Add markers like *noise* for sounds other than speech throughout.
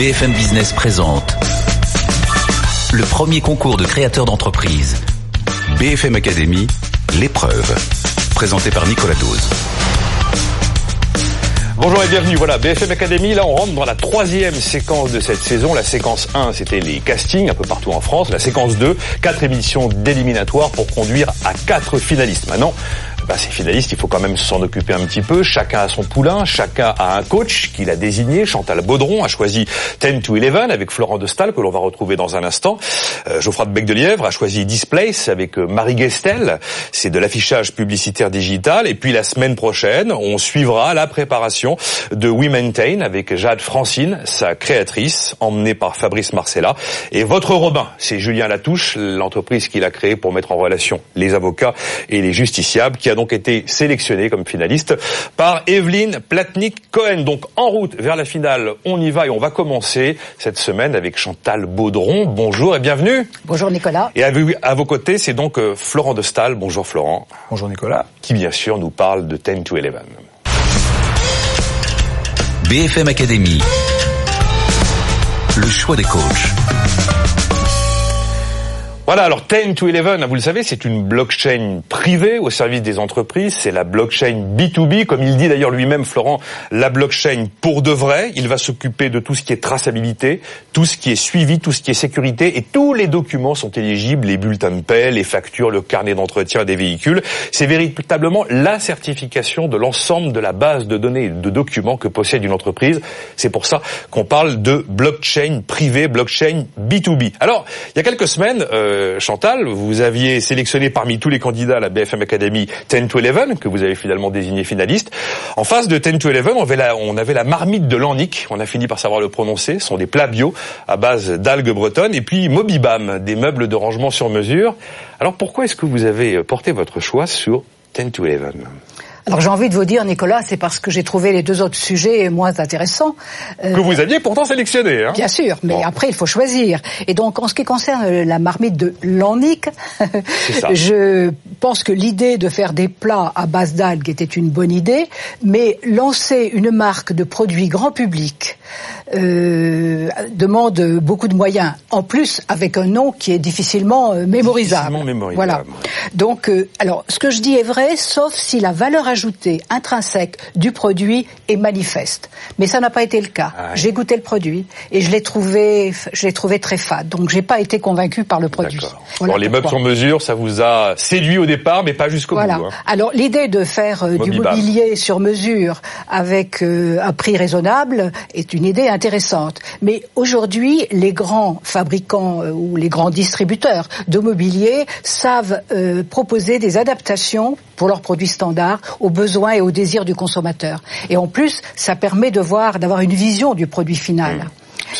BFM Business présente le premier concours de créateurs d'entreprise. BFM Academy, l'épreuve. Présenté par Nicolas Dose. Bonjour et bienvenue. Voilà, BFM Academy, là on rentre dans la troisième séquence de cette saison. La séquence 1, c'était les castings un peu partout en France. La séquence 2, quatre émissions d'éliminatoires pour conduire à quatre finalistes. Maintenant, bah, ces finalistes, il faut quand même s'en occuper un petit peu. Chacun a son poulain, chacun a un coach qu'il a désigné. Chantal Baudron a choisi 10 to 11 avec Florent de Stahl, que l'on va retrouver dans un instant. Euh, Geoffroy de Bec de Lièvre a choisi Displace avec euh, Marie Gestel. C'est de l'affichage publicitaire digital. Et puis la semaine prochaine, on suivra la préparation de We Maintain avec Jade Francine, sa créatrice, emmenée par Fabrice Marcella. Et votre Robin, c'est Julien Latouche, l'entreprise qu'il a créée pour mettre en relation les avocats et les justiciables, qui donc été sélectionné comme finaliste par Evelyne Platnik-Cohen. Donc en route vers la finale, on y va et on va commencer cette semaine avec Chantal Baudron. Bonjour et bienvenue. Bonjour Nicolas. Et à, vos côtés, c'est donc euh, Florent de Stahl. Bonjour Florent. Bonjour Nicolas. Qui bien sûr nous parle de 10 to 11. BFM Academy. Le choix des coachs. Voilà, alors 10 to 11, vous le savez, c'est une blockchain privée au service des entreprises, c'est la blockchain B2B, comme il dit d'ailleurs lui-même Florent, la blockchain pour de vrai, il va s'occuper de tout ce qui est traçabilité, tout ce qui est suivi, tout ce qui est sécurité, et tous les documents sont éligibles, les bulletins de paie, les factures, le carnet d'entretien des véhicules, c'est véritablement la certification de l'ensemble de la base de données et de documents que possède une entreprise, c'est pour ça qu'on parle de blockchain privée, blockchain B2B. Alors, il y a quelques semaines, euh, euh, Chantal, vous aviez sélectionné parmi tous les candidats la BFM Academy 10 to 11, que vous avez finalement désigné finaliste. En face de 10 to 11, on avait la, on avait la marmite de l'Annick, on a fini par savoir le prononcer, ce sont des plats bio à base d'algues bretonnes, et puis Mobibam, des meubles de rangement sur mesure. Alors pourquoi est-ce que vous avez porté votre choix sur 10 to 11 alors j'ai envie de vous dire, Nicolas, c'est parce que j'ai trouvé les deux autres sujets moins intéressants. Euh, que vous aviez pourtant sélectionné. Hein bien sûr, mais après il faut choisir. Et donc en ce qui concerne la marmite de Lannick, *laughs* je pense que l'idée de faire des plats à base d'algues était une bonne idée, mais lancer une marque de produits grand public euh, demande beaucoup de moyens. En plus, avec un nom qui est difficilement euh, mémorisable. Difficilement mémorisable. Voilà. Donc, euh, alors, ce que je dis est vrai, sauf si la valeur ajoutée intrinsèque du produit est manifeste. Mais ça n'a pas été le cas. Ah j'ai goûté le produit et je l'ai trouvé, je l'ai trouvé très fade. Donc, j'ai pas été convaincu par le produit. Voilà alors, les meubles sur mesure, ça vous a séduit au départ, mais pas jusqu'au voilà. bout. Hein. Alors, l'idée de faire du mobilier sur mesure avec un prix raisonnable est une idée intéressante. Mais aujourd'hui, les grands fabricants euh, ou les grands distributeurs de mobilier savent euh, proposer des adaptations pour leurs produits standards aux besoins et aux désirs du consommateur. Et en plus, ça permet de voir, d'avoir une vision du produit final.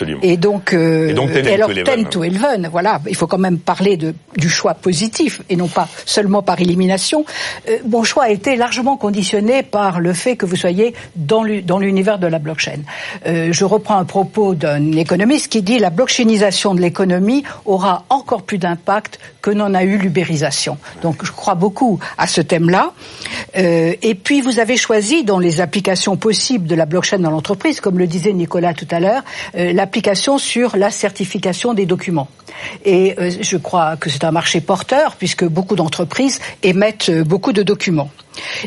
Mmh. Et donc, euh, et donc alors, 10 to 11, voilà, il faut quand même parler de, du choix positif et non pas seulement par élimination. Euh, mon choix a été largement conditionné par le fait que vous soyez dans l'univers de la blockchain. Euh, je reprends un propos d'un économiste qui dit la blockchainisation de l'économie aura encore plus d'impact que n'en a eu l'ubérisation. Donc je crois beaucoup à ce thème-là. Euh, et puis vous avez choisi dans les applications possibles de la blockchain dans l'entreprise, comme le disait Nicolas tout à l'heure, euh, l'application sur la certification des documents. Et euh, je crois que c'est un marché porteur puisque beaucoup d'entreprises émettent beaucoup de documents.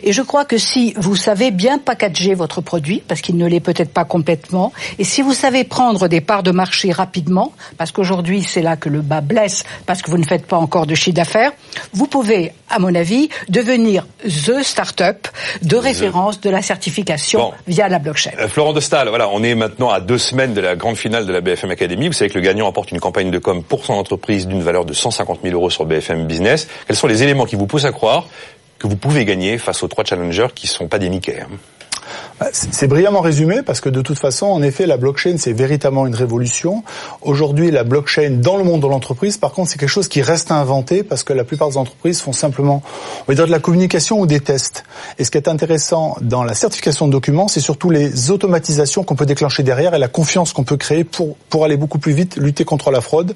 Et je crois que si vous savez bien packager votre produit, parce qu'il ne l'est peut-être pas complètement, et si vous savez prendre des parts de marché rapidement, parce qu'aujourd'hui c'est là que le bas blesse, parce que vous ne faites pas encore de chiffre d'affaires, vous pouvez, à mon avis, devenir the startup de référence de la certification via la blockchain. Euh, Florent de Stahl, voilà, on est maintenant à deux semaines de la grande finale de la BFM Academy. Vous savez que le gagnant apporte une campagne de com pour son entreprise d'une valeur de 150 000 euros sur BFM Business. Quels sont les éléments qui vous poussent à croire que vous pouvez gagner face aux trois challengers qui ne sont pas des Mickey. Bah, c'est brillamment résumé parce que de toute façon, en effet, la blockchain, c'est véritablement une révolution. Aujourd'hui, la blockchain dans le monde de l'entreprise, par contre, c'est quelque chose qui reste à inventer parce que la plupart des entreprises font simplement, on va dire, de la communication ou des tests. Et ce qui est intéressant dans la certification de documents, c'est surtout les automatisations qu'on peut déclencher derrière et la confiance qu'on peut créer pour, pour aller beaucoup plus vite, lutter contre la fraude.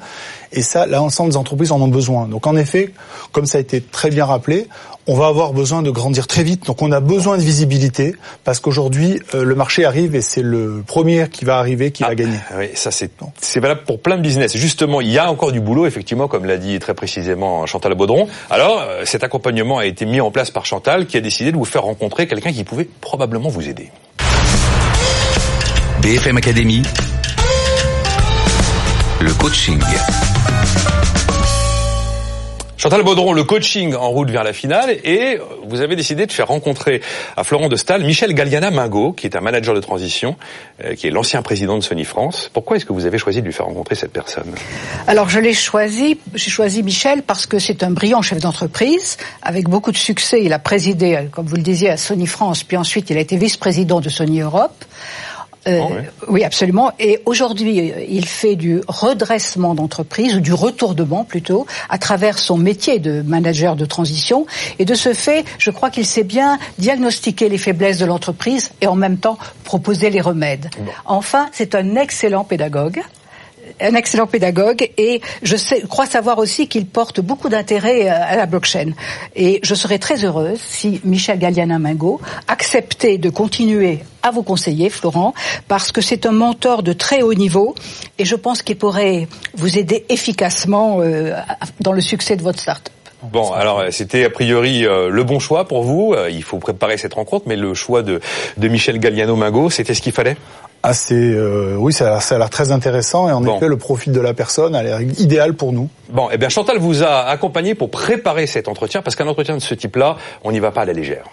Et ça, l'ensemble des entreprises en ont besoin. Donc en effet, comme ça a été très bien rappelé, on va avoir besoin de grandir très vite. Donc on a besoin de visibilité parce qu'aujourd'hui euh, le marché arrive et c'est le premier qui va arriver qui va ah, gagner. Oui, ça c'est c'est valable pour plein de business. Justement, il y a encore du boulot effectivement, comme l'a dit très précisément Chantal Baudron. Alors euh, cet accompagnement a été mis en place par Chantal, qui a décidé de vous faire rencontrer quelqu'un qui pouvait probablement vous aider. BFM Academy, le coaching. Chantal Baudron, le coaching en route vers la finale, et vous avez décidé de faire rencontrer à Florent de Stahl Michel Galliana Mingo, qui est un manager de transition, euh, qui est l'ancien président de Sony France. Pourquoi est-ce que vous avez choisi de lui faire rencontrer cette personne? Alors je l'ai choisi, j'ai choisi Michel parce que c'est un brillant chef d'entreprise, avec beaucoup de succès. Il a présidé, comme vous le disiez, à Sony France, puis ensuite il a été vice-président de Sony Europe. Euh, ah oui. absolument. Et aujourd'hui, il fait du redressement d'entreprise, ou du retournement plutôt, à travers son métier de manager de transition. Et de ce fait, je crois qu'il sait bien diagnostiquer les faiblesses de l'entreprise et en même temps proposer les remèdes. Enfin, c'est un excellent pédagogue un excellent pédagogue et je crois savoir aussi qu'il porte beaucoup d'intérêt euh, à la blockchain. Et je serais très heureuse si Michel Galliana Mingo acceptait de continuer à vous conseiller, Florent, parce que c'est un mentor de très haut niveau et je pense qu'il pourrait vous aider efficacement euh, dans le succès de votre start-up. Bon, alors c'était a priori euh, le bon choix pour vous. il faut préparer cette rencontre, mais le choix de, de Michel Galliano Mingo, c'était ce qu'il fallait? Ah, euh, oui, ça, a l'air très intéressant et en effet, le profil de la personne a l'air idéal pour nous. Bon, eh bien, Chantal vous a accompagné pour préparer cet entretien parce qu'un entretien de ce type-là, on n'y va pas à la légère.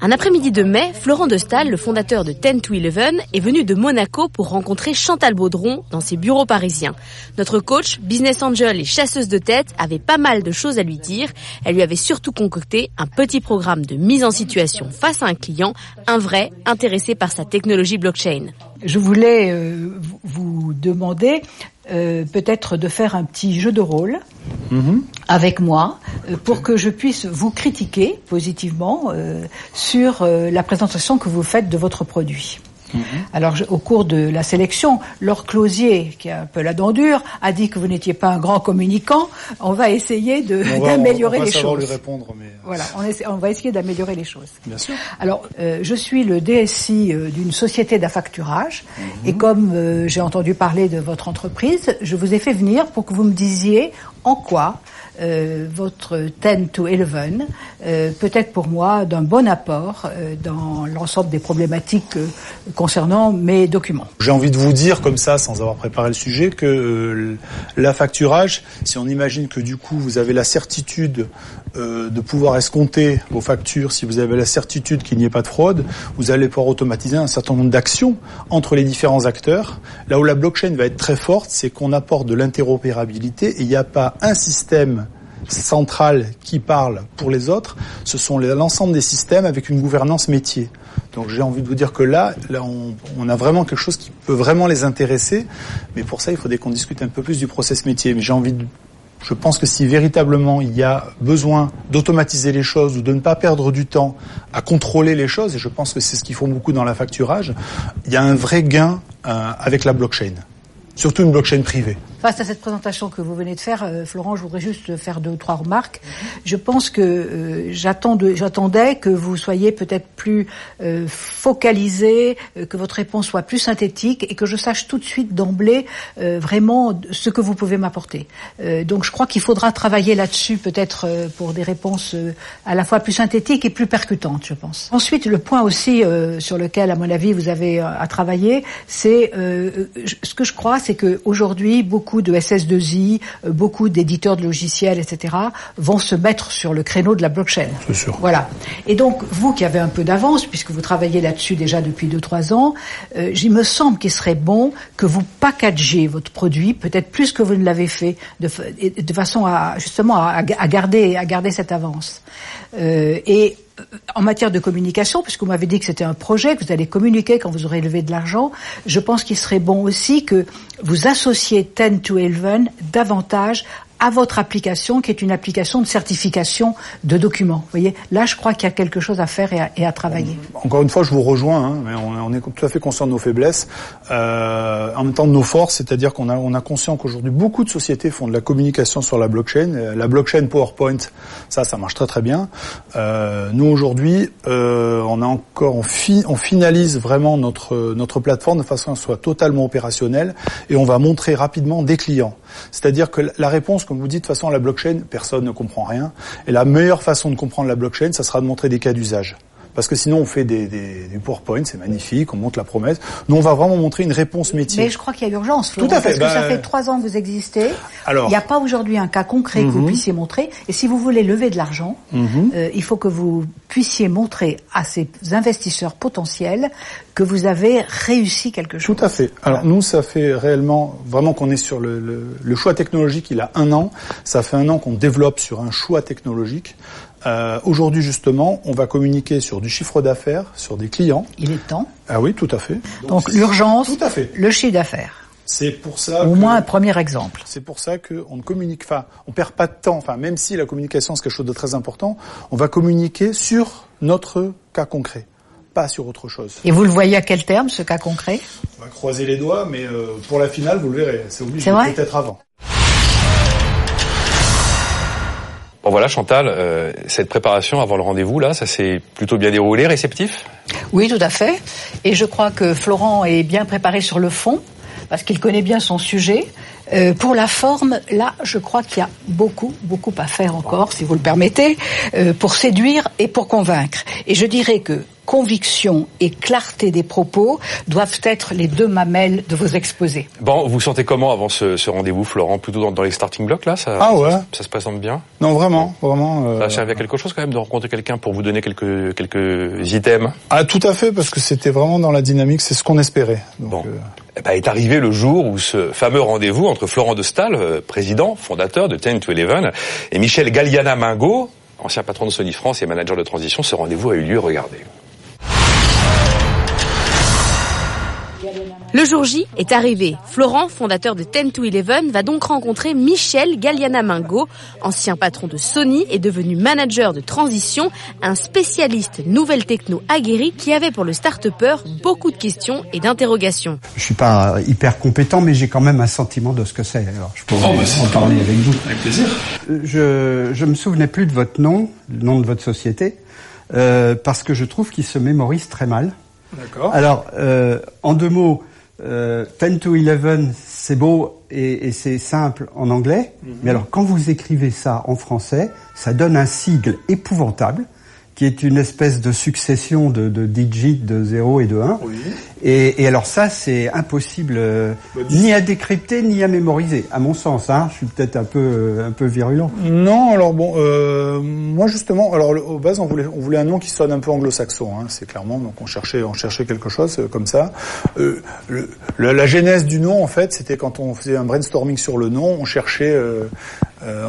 Un après-midi de mai, Florent de Stahl, le fondateur de 10 to 11, est venu de Monaco pour rencontrer Chantal Baudron dans ses bureaux parisiens. Notre coach, business angel et chasseuse de tête avait pas mal de choses à lui dire. Elle lui avait surtout concocté un petit programme de mise en situation face à un client, un vrai intéressé par sa technologie blockchain. Je voulais euh, vous demander euh, peut-être de faire un petit jeu de rôle mhm. avec moi euh, pour que je puisse vous critiquer positivement euh, sur la présentation que vous faites de votre produit. Mhm. Alors, au cours de la sélection, Laure Closier, qui a un peu la dent dure, a dit que vous n'étiez pas un grand communicant. On va essayer d'améliorer les choses. Lui répondre, mais... Voilà, on, on, va essayer d'améliorer les choses. Bien sûr. Alors, euh, je suis le DSI euh, d'une société d'affacturage, mhm. et comme euh, j'ai entendu parler de votre entreprise, je vous ai fait venir pour que vous me disiez en quoi euh, votre 10 to 11 euh, peut être pour moi d'un bon apport euh, dans l'ensemble des problématiques concernant mes documents. J'ai envie de vous dire comme ça, sans avoir préparé le sujet, que la facturage, si on imagine que du coup vous avez la certitude de pouvoir escompter vos factures, si vous avez la certitude qu'il n'y ait pas de fraude, vous allez pouvoir automatiser un certain nombre d'actions entre les différents acteurs. Là où la blockchain va être très forte, c'est qu'on apporte de l'interopérabilité et il n'y a pas un système centrale qui parle pour les autres, ce sont l'ensemble des systèmes avec une gouvernance métier. Donc j'ai envie de vous dire que là, là on, a vraiment quelque chose qui peut vraiment les intéresser, mais pour ça il faudrait qu'on discute un peu plus du process métier. Mais j'ai envie de je pense que si véritablement il y a besoin d'automatiser les choses ou de ne pas perdre du temps à contrôler les choses, et je pense que c'est ce qu'ils font beaucoup dans la facturage, il y a un vrai gain euh, avec la blockchain, surtout une blockchain privée. Face à cette présentation que vous venez de faire, euh, Florent, je voudrais juste faire deux ou trois remarques. Je pense que euh, j'attendais que vous soyez peut-être plus euh, focalisé, que votre réponse soit plus synthétique et que je sache tout de suite d'emblée vraiment ce que vous pouvez m'apporter. donc je crois qu'il faudra travailler là-dessus peut-être pour des réponses à la fois plus synthétiques et plus percutantes, je pense. Ensuite, le point aussi sur lequel, à mon avis, vous avez à travailler, c'est ce que je crois, c'est qu'aujourd'hui, beaucoup beaucoup de SS2I, euh, beaucoup d'éditeurs de logiciels, etc., vont se mettre sur le créneau de la blockchain. C'est sûr. Voilà. Et donc, vous qui avez un peu d'avance, puisque vous travaillez là-dessus déjà depuis 2-3 ans, euh, il me semble qu'il serait bon que vous packagiez votre produit, peut-être plus que vous ne l'avez fait, de, de, façon à justement à, garder à garder cette avance. Euh, et en matière de communication, puisque vous m'avez dit que c'était un projet, que vous allez communiquer quand vous aurez levé de l'argent, je pense qu'il serait bon aussi que vous associez 10 to 11 davantage à votre application qui est une application de certification de documents. Vous voyez, là, je crois qu'il y a quelque chose à faire et à, travailler. Encore une fois, je vous rejoins, hein, mais on, est tout à fait conscient de nos faiblesses, euh, en même temps de nos forces, c'est-à-dire qu'on a, on a conscient qu'aujourd'hui, beaucoup de sociétés font de la communication sur la blockchain. Euh, la blockchain PowerPoint, ça, ça marche très très bien. Euh, nous, aujourd'hui, euh, on a encore, on, on finalise vraiment notre, notre plateforme de façon à ce soit totalement opérationnelle et on va montrer rapidement des clients. C'est-à-dire que la réponse, comme vous dites, de toute façon, la blockchain, personne ne comprend rien. Et la meilleure façon de comprendre la blockchain, ça sera de montrer des cas d'usage parce que sinon on fait des, des, des PowerPoint, c'est magnifique, on montre la promesse. Nous, on va vraiment montrer une réponse métier. Mais je crois qu'il y a urgence, Florent, Tout à fait. parce que ça bah, fait trois ans que vous existez. Alors, il n'y a pas aujourd'hui un cas concret que vous mhm. puissiez montrer. Et si vous voulez lever de l'argent, mhm. euh, il faut que vous puissiez montrer à ces investisseurs potentiels que vous avez réussi quelque chose. Tout à fait. Alors nous, ça fait réellement, vraiment qu'on est sur le, le, le choix technologique, il a un an. Ça fait un an qu'on développe sur un choix technologique. Euh, Aujourd'hui, justement, on va communiquer sur du chiffre d'affaires, sur des clients. Il est temps. Ah oui, tout à fait. Donc, l'urgence, tout à fait. le chiffre d'affaires. C'est pour ça. Au moins un premier exemple. C'est pour ça qu'on ne communique, enfin, on perd pas de temps. Enfin, même si la communication c'est quelque chose de très important, on va communiquer sur notre cas concret, pas sur autre chose. Et vous le voyez à quel terme ce cas concret? On va croiser les doigts, mais euh, pour la finale, vous le verrez. C'est obligé peut-être avant. Bon voilà Chantal, euh, cette préparation avant le rendez-vous là, ça s'est plutôt bien déroulé, réceptif? Oui, tout à fait. Et je crois que Florent est bien préparé sur le fond parce qu'il connaît bien son sujet. Euh, pour la forme, là, je crois qu'il y a beaucoup, beaucoup à faire encore, si vous le permettez, euh, pour séduire et pour convaincre. Et je dirais que conviction et clarté des propos doivent être les deux mamelles de vos exposés. Bon, vous sentez comment avant ce, rendez-vous, Florent? Plutôt dans, les starting blocks, là ça, Ah ouais ça, se présente bien? Non, vraiment, vraiment. Euh... Ça a servi à quelque chose quand même de rencontrer quelqu'un pour vous donner quelques, quelques items? Ah, tout à fait, parce que c'était vraiment dans la dynamique, c'est ce qu'on espérait. bon. Euh, ben, est arrivé le jour où ce fameux rendez-vous entre Florent de Stahl, euh, président, fondateur de 10 to 11, et Michel Galliana-Mingo, ancien patron de Sony France et manager de transition, ce rendez-vous a eu lieu, regardez. Le jour J est arrivé. Florent, fondateur de 10 to 11, va donc rencontrer Michel Galliana-Mingo, ancien patron de Sony et devenu manager de transition, un spécialiste nouvelle techno aguerri qui avait pour le start-upper beaucoup de questions et d'interrogations. Je suis pas hyper compétent, mais j'ai quand même un sentiment de ce que c'est. Alors, je pourrais oh, bah, en parler avec vous. Avec plaisir. Je, je me souvenais plus de votre nom, le nom de votre société, euh, parce que je trouve qu'il se mémorise très mal. D'accord. Alors, euh, en deux mots, euh, 10 to 11, c'est beau et, et c'est simple en anglais, mhm. mais alors quand vous écrivez ça en français, ça donne un sigle épouvantable qui est une espèce de succession de, de digits de 0 et de 1. Oui. Et, et, alors ça, c'est impossible euh, bah, ni à décrypter ni à mémoriser, à mon sens. Hein. Je suis peut-être un peu euh, un peu virulent. Non, alors bon, euh, moi justement, alors au base, on voulait on voulait un nom qui sonne un peu anglo-saxon. Hein, c'est clairement donc on cherchait on cherchait quelque chose euh, comme ça. Euh, le, la genèse du nom, en fait, c'était quand on faisait un brainstorming sur le nom, on cherchait euh,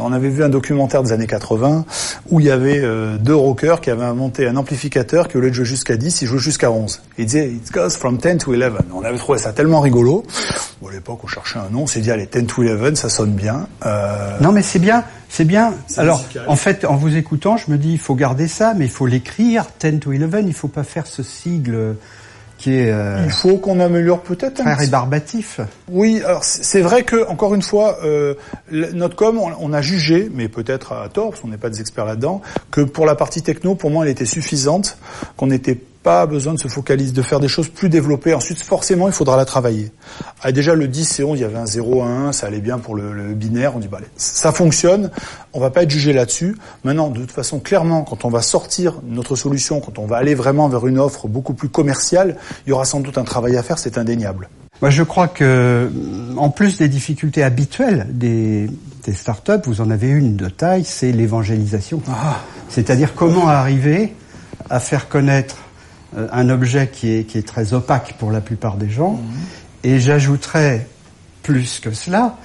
on avait vu un documentaire des années 80 où il y avait deux rockers qui avaient inventé un amplificateur qui au lieu de jouer jusqu'à 10, il jouait jusqu'à 11. Il disait it goes from 10 to 11. On avait trouvé ça tellement rigolo. Bon, à l'époque, on cherchait un nom, on s'est dit allez 10 to 11, ça sonne bien. Euh... Non mais c'est bien, c'est bien. Alors en fait, en vous écoutant, je me dis il faut garder ça, mais il faut l'écrire 10 to 11. Il faut pas faire ce sigle euh, Il faut qu'on améliore peut-être. Très rébarbatif. Oui, alors c'est vrai que encore une fois, euh, notre com, on, a jugé, mais peut-être à tort, parce qu'on n'est pas des experts là-dedans, que pour la partie techno, pour moi, elle était suffisante, qu'on n'était pas besoin de se focaliser, de faire des choses plus développées. Ensuite, forcément, il faudra la travailler. Ah, déjà, le 10 et 11, il y avait un 0 à 1, ça allait bien pour le, binaire. On dit, bah, allez, ça fonctionne, on va pas être jugé là-dessus. Maintenant, de toute façon, clairement, quand on va sortir notre solution, quand on va aller vraiment vers une offre beaucoup plus commerciale, il y aura sans doute un travail à faire, c'est indéniable. Moi, je crois que, en plus des difficultés habituelles des, des startups, vous en avez une de taille, c'est l'évangélisation. Ah. C'est-à-dire comment arriver à faire connaître euh, un objet qui est, qui est très opaque pour la plupart des gens. Mhm. Et j'ajouterais plus que cela,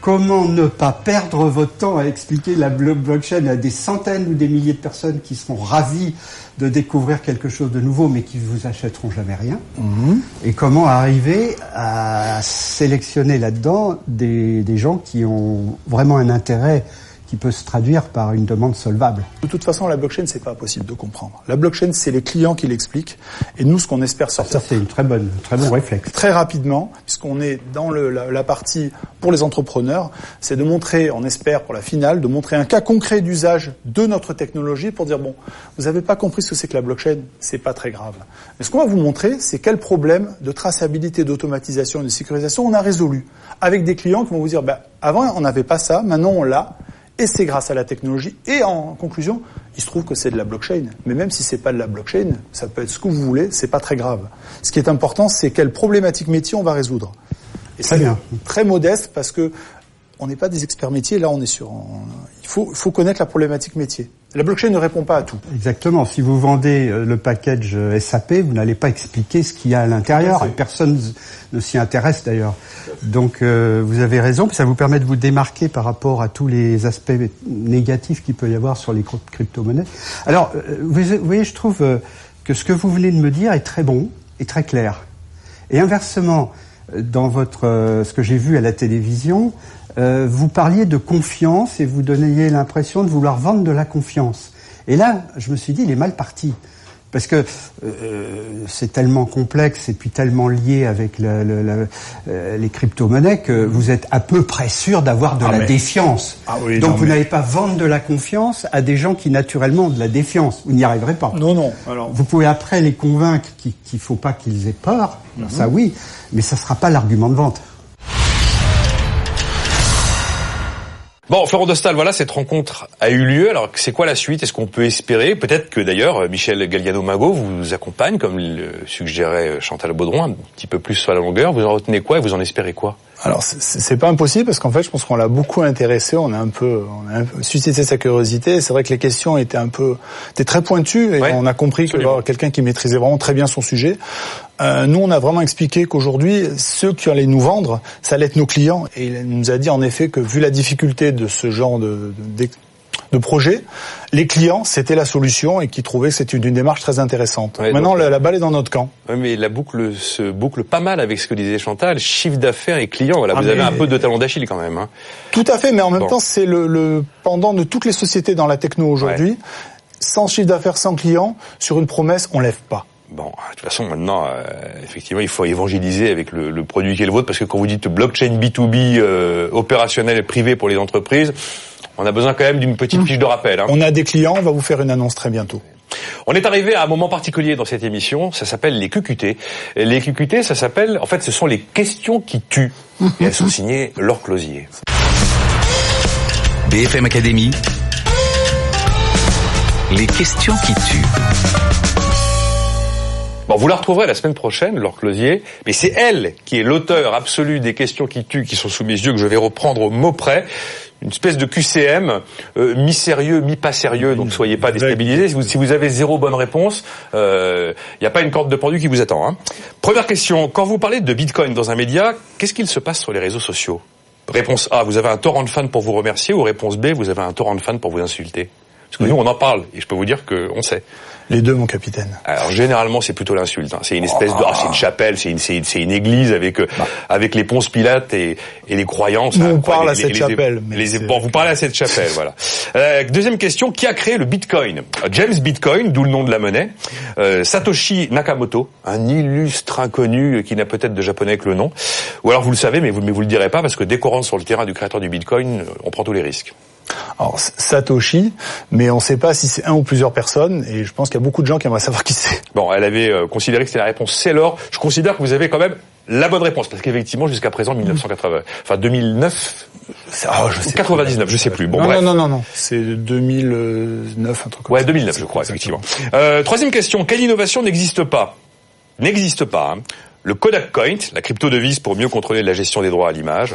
Comment ne pas perdre votre temps à expliquer la blockchain à des centaines ou des milliers de personnes qui seront ravies de découvrir quelque chose de nouveau mais qui vous achèteront jamais rien mhm. Et comment arriver à sélectionner là-dedans des, des gens qui ont vraiment un intérêt qui peut se traduire par une demande solvable. De toute façon, la blockchain, c'est pas possible de comprendre. La blockchain, c'est les clients qui l'expliquent, et nous, ce qu'on espère sortir. c'est une très bonne, très bon réflexe. Très rapidement, puisqu'on est dans le, la, partie pour les entrepreneurs, c'est de montrer, on espère pour la finale, de montrer un cas concret d'usage de notre technologie pour dire bon, vous n'avez pas compris ce que c'est que la blockchain, c'est pas très grave. Mais ce qu'on va vous montrer, c'est quel problème de traçabilité, d'automatisation et de sécurisation on a résolu avec des clients qui vont vous dire bah, avant on n'avait pas ça, maintenant on l'a et c'est grâce à la technologie. Et en conclusion, il se trouve que c'est de la blockchain. Mais même si c'est pas de la blockchain, ça peut être ce que vous voulez, c'est pas très grave. Ce qui est important, c'est quelle problématique métier on va résoudre. Et c'est très modeste parce que on n'est pas des experts métiers. Là, on est sur. il faut, faut connaître la problématique métier. La blockchain ne répond pas à tout. Exactement. Si vous vendez euh, le package euh, SAP, vous n'allez pas expliquer ce qu'il y a à l'intérieur. Personne ne s'y intéresse d'ailleurs. Donc euh, vous avez raison. Ça vous permet de vous démarquer par rapport à tous les aspects négatifs qu'il peut y avoir sur les crypto-monnaies. Alors, vous, voyez, je trouve que ce que vous venez de me dire est très bon et très clair. Et inversement, dans votre ce que j'ai vu à la télévision, euh, vous parliez de confiance et vous donniez l'impression de vouloir vendre de la confiance. Et là, je me suis dit, il est mal parti. Parce que euh, c'est tellement complexe et puis tellement lié avec euh, les crypto-monnaies que vous êtes à peu près sûr d'avoir de ah, la défiance. Ah Donc vous n'allez pas vendre de la confiance à des gens qui naturellement ont de la défiance. Vous n'y arriverez pas. Non, non. Alors... Vous pouvez après les convaincre qu'il ne faut pas qu'ils aient peur. Mhm. Ça oui, mais ça ne sera pas l'argument de vente. Bon, Florent Dostal, voilà, cette rencontre a eu lieu. Alors, c'est quoi la suite? Est-ce qu'on peut espérer? Peut-être que d'ailleurs, Michel Galliano-Mago vous accompagne, comme le suggérait Chantal Baudron, un petit peu plus sur la longueur. Vous en retenez quoi? Et vous en espérez quoi? Alors c'est pas impossible parce qu'en fait je pense qu'on l'a beaucoup intéressé, on a un peu, on a un peu suscité sa curiosité. C'est vrai que les questions étaient un peu, étaient très pointues et on a compris que quelqu'un qui maîtrisait vraiment très bien son sujet. Euh, nous on a vraiment expliqué qu'aujourd'hui ceux qui allaient nous vendre, ça allait être nos clients et il nous a dit en effet que vu la difficulté de ce genre de, de de projet, les clients, c'était la solution et qui trouvaient que c'était une, démarche très intéressante. Maintenant, la, balle est dans notre camp. Oui, mais la boucle se boucle pas mal avec ce que disait Chantal, chiffre d'affaires et clients. Voilà, ah, vous avez un peu de talent d'Achille quand même. Hein. Tout à fait, mais en même temps, c'est le, le, pendant de toutes les sociétés dans la techno aujourd'hui. Sans chiffre d'affaires, sans clients, sur une promesse, on lève pas. Bon, de toute façon, maintenant, euh, effectivement, il faut évangéliser avec le, le, produit qui est le vôtre, parce que quand vous dites blockchain B2B euh, opérationnel et privé pour les entreprises, on a besoin quand même d'une petite fiche de rappel. Hein. On a des clients, on va vous faire une annonce très bientôt. On est arrivé à un moment particulier dans cette émission, ça s'appelle les QQT. les QQT, ça s'appelle, en fait, ce sont les questions qui tuent. Et elles sont signées Laure Closier. BFM Academy. Les questions qui tuent. Bon, vous la retrouverez la semaine prochaine, Laure Closier, mais c'est elle qui est l'auteur absolu des questions qui tuent, qui sont sous mes yeux, que je vais reprendre au mot près une espèce de QCM euh, mi-sérieux, mi-pas sérieux, donc soyez pas déstabilisés. Si vous, si vous avez zéro bonne réponse, il euh, n'y a pas une corde de pendu qui vous attend. Hein. Première question, quand vous parlez de Bitcoin dans un média, qu'est-ce qu'il se passe sur les réseaux sociaux? Réponse A, vous avez un torrent de fans pour vous remercier, ou réponse B, vous avez un torrent de fans pour vous insulter? Parce que nous, on en parle, et je peux vous dire qu'on sait. Les deux, mon capitaine. Alors généralement, c'est plutôt l'insulte. Hein. C'est une espèce de, ah, c'est une chapelle, c'est une, c'est une, église avec euh, bah. avec les ponces pilates et, et les croyances. Nous, on parle à cette chapelle. Les, bon, vous parlez à cette chapelle, voilà. Euh, deuxième question qui a créé le Bitcoin? James Bitcoin, d'où le nom de la monnaie. Euh, Satoshi Nakamoto, un illustre inconnu qui n'a peut-être de japonais que le nom. Ou alors vous le savez, mais vous mais vous le direz pas parce que dès qu'on rentre sur le terrain du créateur du Bitcoin, on prend tous les risques. Alors Satoshi, mais on ne sait pas si c'est un ou plusieurs personnes, et je pense qu'il y a beaucoup de gens qui aimeraient *laughs* savoir qui c'est. Bon, elle avait euh, considéré que c'était la réponse c'est l'or. Je considère que vous avez quand même la bonne réponse, parce qu'effectivement jusqu'à présent 1980, enfin 2009, ah, je sais 99, je sais plus. Bon, non, non, non, non, c'est 2009, un truc comme ouais, 2009, je crois, effectivement. Euh, troisième question, quelle innovation n'existe pas? N'existe pas. Hein le Kodak Coin, la crypto-devise pour mieux contrôler la gestion des droits à l'image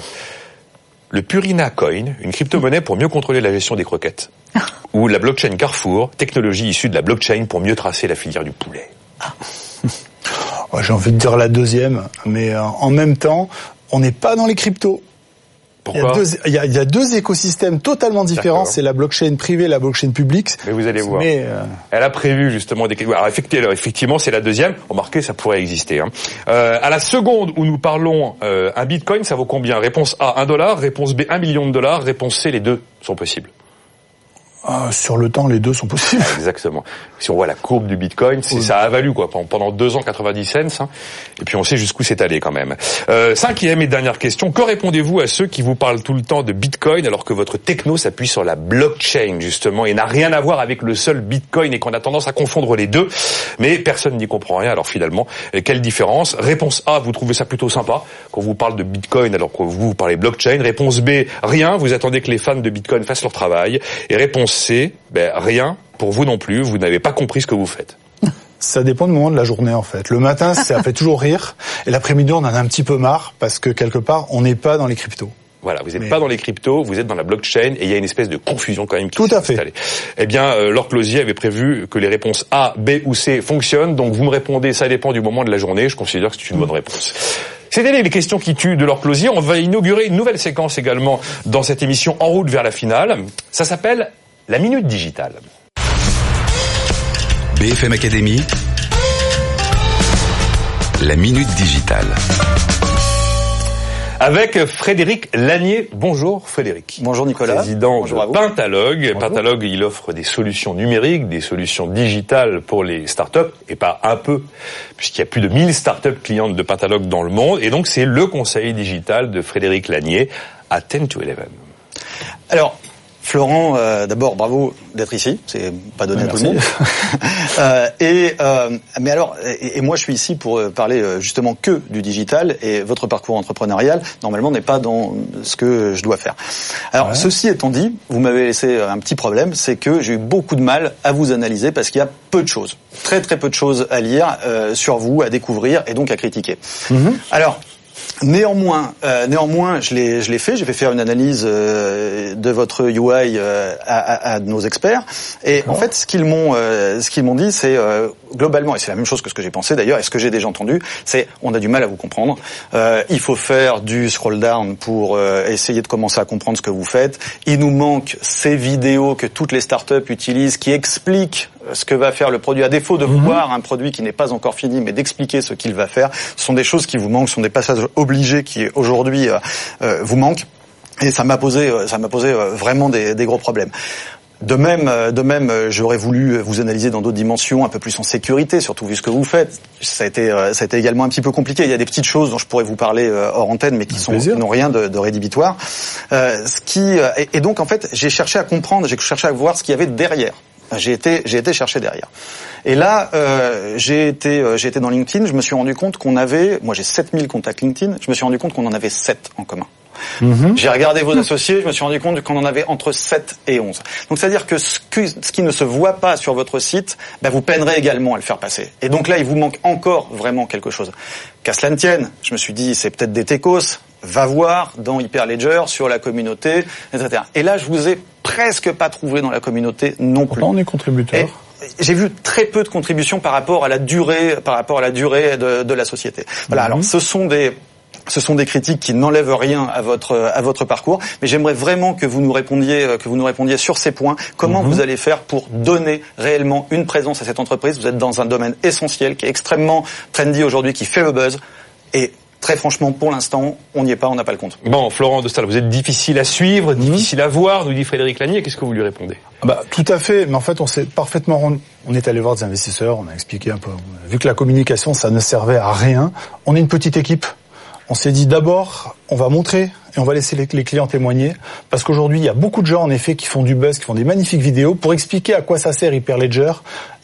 le Purina Coin, une crypto-monnaie pour mieux contrôler la gestion des croquettes. *laughs* Ou la blockchain Carrefour, technologie issue de la blockchain pour mieux tracer la filière du poulet. *laughs* J'ai envie de dire la deuxième, mais euh, en même temps, on n'est pas dans les cryptos. Il, y a deux, écosystèmes totalement différents. C'est la blockchain privée, la blockchain publique. Mais vous allez voir. Euh, Elle a prévu justement des. Alors effectivement, c'est la deuxième. Remarquez, ça pourrait exister. Hein. Euh, à la seconde où nous parlons, euh, un Bitcoin, ça vaut combien? Réponse A, 1 dollar. Réponse B, 1 million de dollars. Réponse C, les deux sont possibles. Ah, sur le temps, les deux sont possibles. Exactement. Si on voit la courbe du Bitcoin, ça a valu quoi pendant deux ans 90 cents. Hein. et puis on sait jusqu'où c'est allé quand même. Euh, cinquième et dernière question. Que répondez-vous à ceux qui vous parlent tout le temps de Bitcoin alors que votre techno s'appuie sur la blockchain justement et n'a rien à voir avec le seul Bitcoin et qu'on a tendance à confondre les deux? Mais personne n'y comprend rien. Alors finalement, euh, quelle différence? Réponse A, vous trouvez ça plutôt sympa quand vous parle de Bitcoin alors que vous, vous parlez blockchain. Réponse B, rien. Vous attendez que les fans de Bitcoin fassent leur travail. Et réponse c'est ben, rien pour vous non plus, vous n'avez pas compris ce que vous faites. Ça dépend du moment de la journée en fait. Le matin, ça *laughs* fait toujours rire, et l'après-midi, on en a un petit peu marre parce que quelque part, on n'est pas dans les cryptos. Voilà, vous n'êtes pas dans les cryptos, vous êtes dans la blockchain et il y a une espèce de confusion quand même qui Tout à fait. Eh bien, euh, Laure Closier avait prévu que les réponses A, B ou C fonctionnent, donc vous me répondez, ça dépend du moment de la journée, je considère que c'est une bonne réponse. C'était les questions qui tuent de leur Closier. On va inaugurer une nouvelle séquence également dans cette émission En route vers la finale. Ça s'appelle la Minute Digitale. BFM Academy. La Minute Digitale. Avec Frédéric Lanier. Bonjour Frédéric. Bonjour Nicolas. Président Bonjour de Pentalogue. Pentalogue, il offre des solutions numériques, des solutions digitales pour les startups, et pas un peu, puisqu'il y a plus de 1000 startups clientes de Pentalogue dans le monde. Et donc c'est le conseil digital de Frédéric Lanier à 10 to 11. Alors, Florent, euh, d'abord bravo d'être ici, c'est pas donné à tout le monde. *laughs* euh, et euh, mais alors, et, moi je suis ici pour euh, parler euh, justement que du digital et votre parcours entrepreneurial normalement n'est pas dans ce que je dois faire. Alors ceci étant dit, vous m'avez laissé un petit problème, c'est que j'ai eu beaucoup de mal à vous analyser parce qu'il y a peu de choses, très très peu de choses à lire sur vous, à découvrir et donc à critiquer. Mhm. Alors Néanmoins, euh, néanmoins, je l'ai, je l'ai fait. J'ai fait faire une analyse euh, de votre UI euh, à, à, nos experts. Et en fait, ce qu'ils m'ont, ce qu'ils m'ont dit, c'est globalement, et c'est la même chose que ce que j'ai pensé d'ailleurs, et ce que j'ai déjà entendu, c'est on a du mal à vous comprendre. il faut faire du scroll down pour essayer de commencer à comprendre ce que vous faites. Il nous manque ces vidéos que toutes les startups utilisent, qui expliquent ce que va faire le produit, à défaut de mhm. voir un produit qui n'est pas encore fini, mais d'expliquer ce qu'il va faire. Ce sont des choses qui vous manquent, ce sont des passages obligés qui aujourd'hui euh, euh, vous manquent. Et ça m'a posé, euh, ça m'a posé vraiment des, des, gros problèmes. De même, de même, j'aurais voulu vous analyser dans d'autres dimensions, un peu plus en sécurité, surtout vu ce que vous faites. Ça a été, ça a été également un petit peu compliqué. Il y a des petites choses dont je pourrais vous parler hors antenne, mais qui sont n'ont rien de, de rédhibitoire. Euh, ce qui, et donc en fait, j'ai cherché à comprendre, j'ai cherché à voir ce qu'il y avait derrière. J'ai été, j'ai été chercher derrière. Et là, euh, j'ai été, euh, j'ai été dans LinkedIn. Je me suis rendu compte qu'on avait, moi j'ai 7000 contacts LinkedIn. Je me suis rendu compte qu'on en avait 7 en commun. Mhm. J'ai regardé vos associés, je me suis rendu compte qu'on en avait entre 7 et 11. Donc c'est-à-dire que ce, ce, qui ne se voit pas sur votre site, ben, vous peinerez également à le faire passer. Et donc là, il vous manque encore vraiment quelque chose. Qu'à cela ne tienne, je me suis dit, c'est peut-être des techos, va voir dans Hyperledger sur la communauté, etc. Et là, je vous ai presque pas trouvé dans la communauté non plus. on est contributeur. J'ai vu très peu de contributions par rapport à la durée, par rapport à la durée de, de la société. Voilà. Mhm. Alors, ce sont des ce sont des critiques qui n'enlèvent rien à votre à votre parcours, mais j'aimerais vraiment que vous nous répondiez que vous nous répondiez sur ces points. Comment mhm. vous allez faire pour donner réellement une présence à cette entreprise? Vous êtes dans un domaine essentiel qui est extrêmement trendy aujourd'hui, qui fait le buzz, et Très franchement, pour l'instant, on n'y est pas, on n'a pas le compte. Bon, Florent de Stahl, vous êtes difficile à suivre, mhm. difficile à voir, nous dit Frédéric Lanier. Qu'est-ce que vous lui répondez? Ah bah, Tout à fait, mais en fait, on s'est parfaitement rendu... On est allé voir des investisseurs, on a expliqué un peu. vu que la communication, ça ne servait à rien. On est une petite équipe. On s'est dit d'abord, on va montrer et on va laisser les, clients témoigner, parce qu'aujourd'hui, il y a beaucoup de gens, en effet, qui font du buzz, qui font des magnifiques vidéos pour expliquer à quoi ça sert Hyperledger,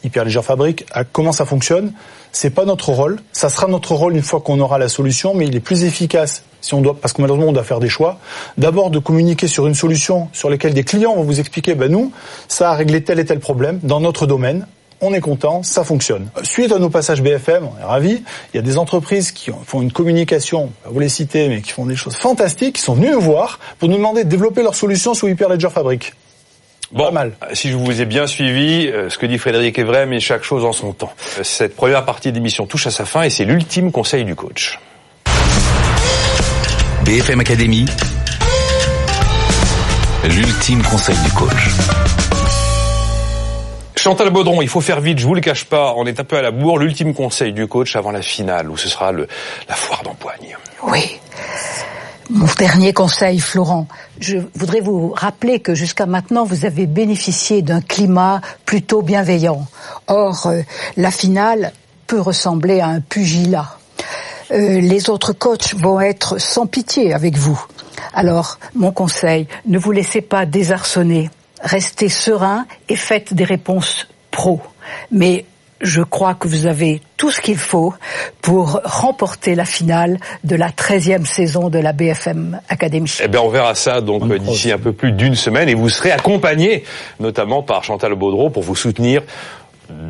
Hyperledger Fabric, à comment ça fonctionne. C'est pas notre rôle. Ça sera notre rôle une fois qu'on aura la solution, mais il est plus efficace si on doit, parce que malheureusement on doit faire des choix. D'abord de communiquer sur une solution sur laquelle des clients vont vous expliquer, ben nous, ça a réglé tel et tel problème dans notre domaine. On est content, ça fonctionne. Suite à nos passages BFM, on est ravis. Il y a des entreprises qui font une communication, vous les citer, mais qui font des choses fantastiques, qui sont venues nous voir pour nous demander de développer leur solution sous Hyperledger Fabric. Bon, mal. si je vous ai bien suivi, euh, ce que dit Frédéric est vrai, mais chaque chose en son temps. Cette première partie d'émission touche à sa fin et c'est l'ultime conseil du coach. BFM Academy, l'ultime conseil du coach. Chantal Baudron, il faut faire vite, je vous le cache pas, on est un peu à la bourre. L'ultime conseil du coach avant la finale, où ce sera le, la foire d'empoigne. Oui. Mon dernier conseil, Florent, je voudrais vous rappeler que jusqu'à maintenant, vous avez bénéficié d'un climat plutôt bienveillant. Or, euh, la finale peut ressembler à un pugilat. Euh, les autres coachs vont être sans pitié avec vous. Alors, mon conseil, ne vous laissez pas désarçonner. Restez serein et faites des réponses pro. Je crois que vous avez tout ce qu'il faut pour remporter la finale de la 13e saison de la BFM Academy. Eh bien, on verra ça donc d'ici un peu plus d'une semaine et vous serez accompagné notamment par Chantal Baudreau pour vous soutenir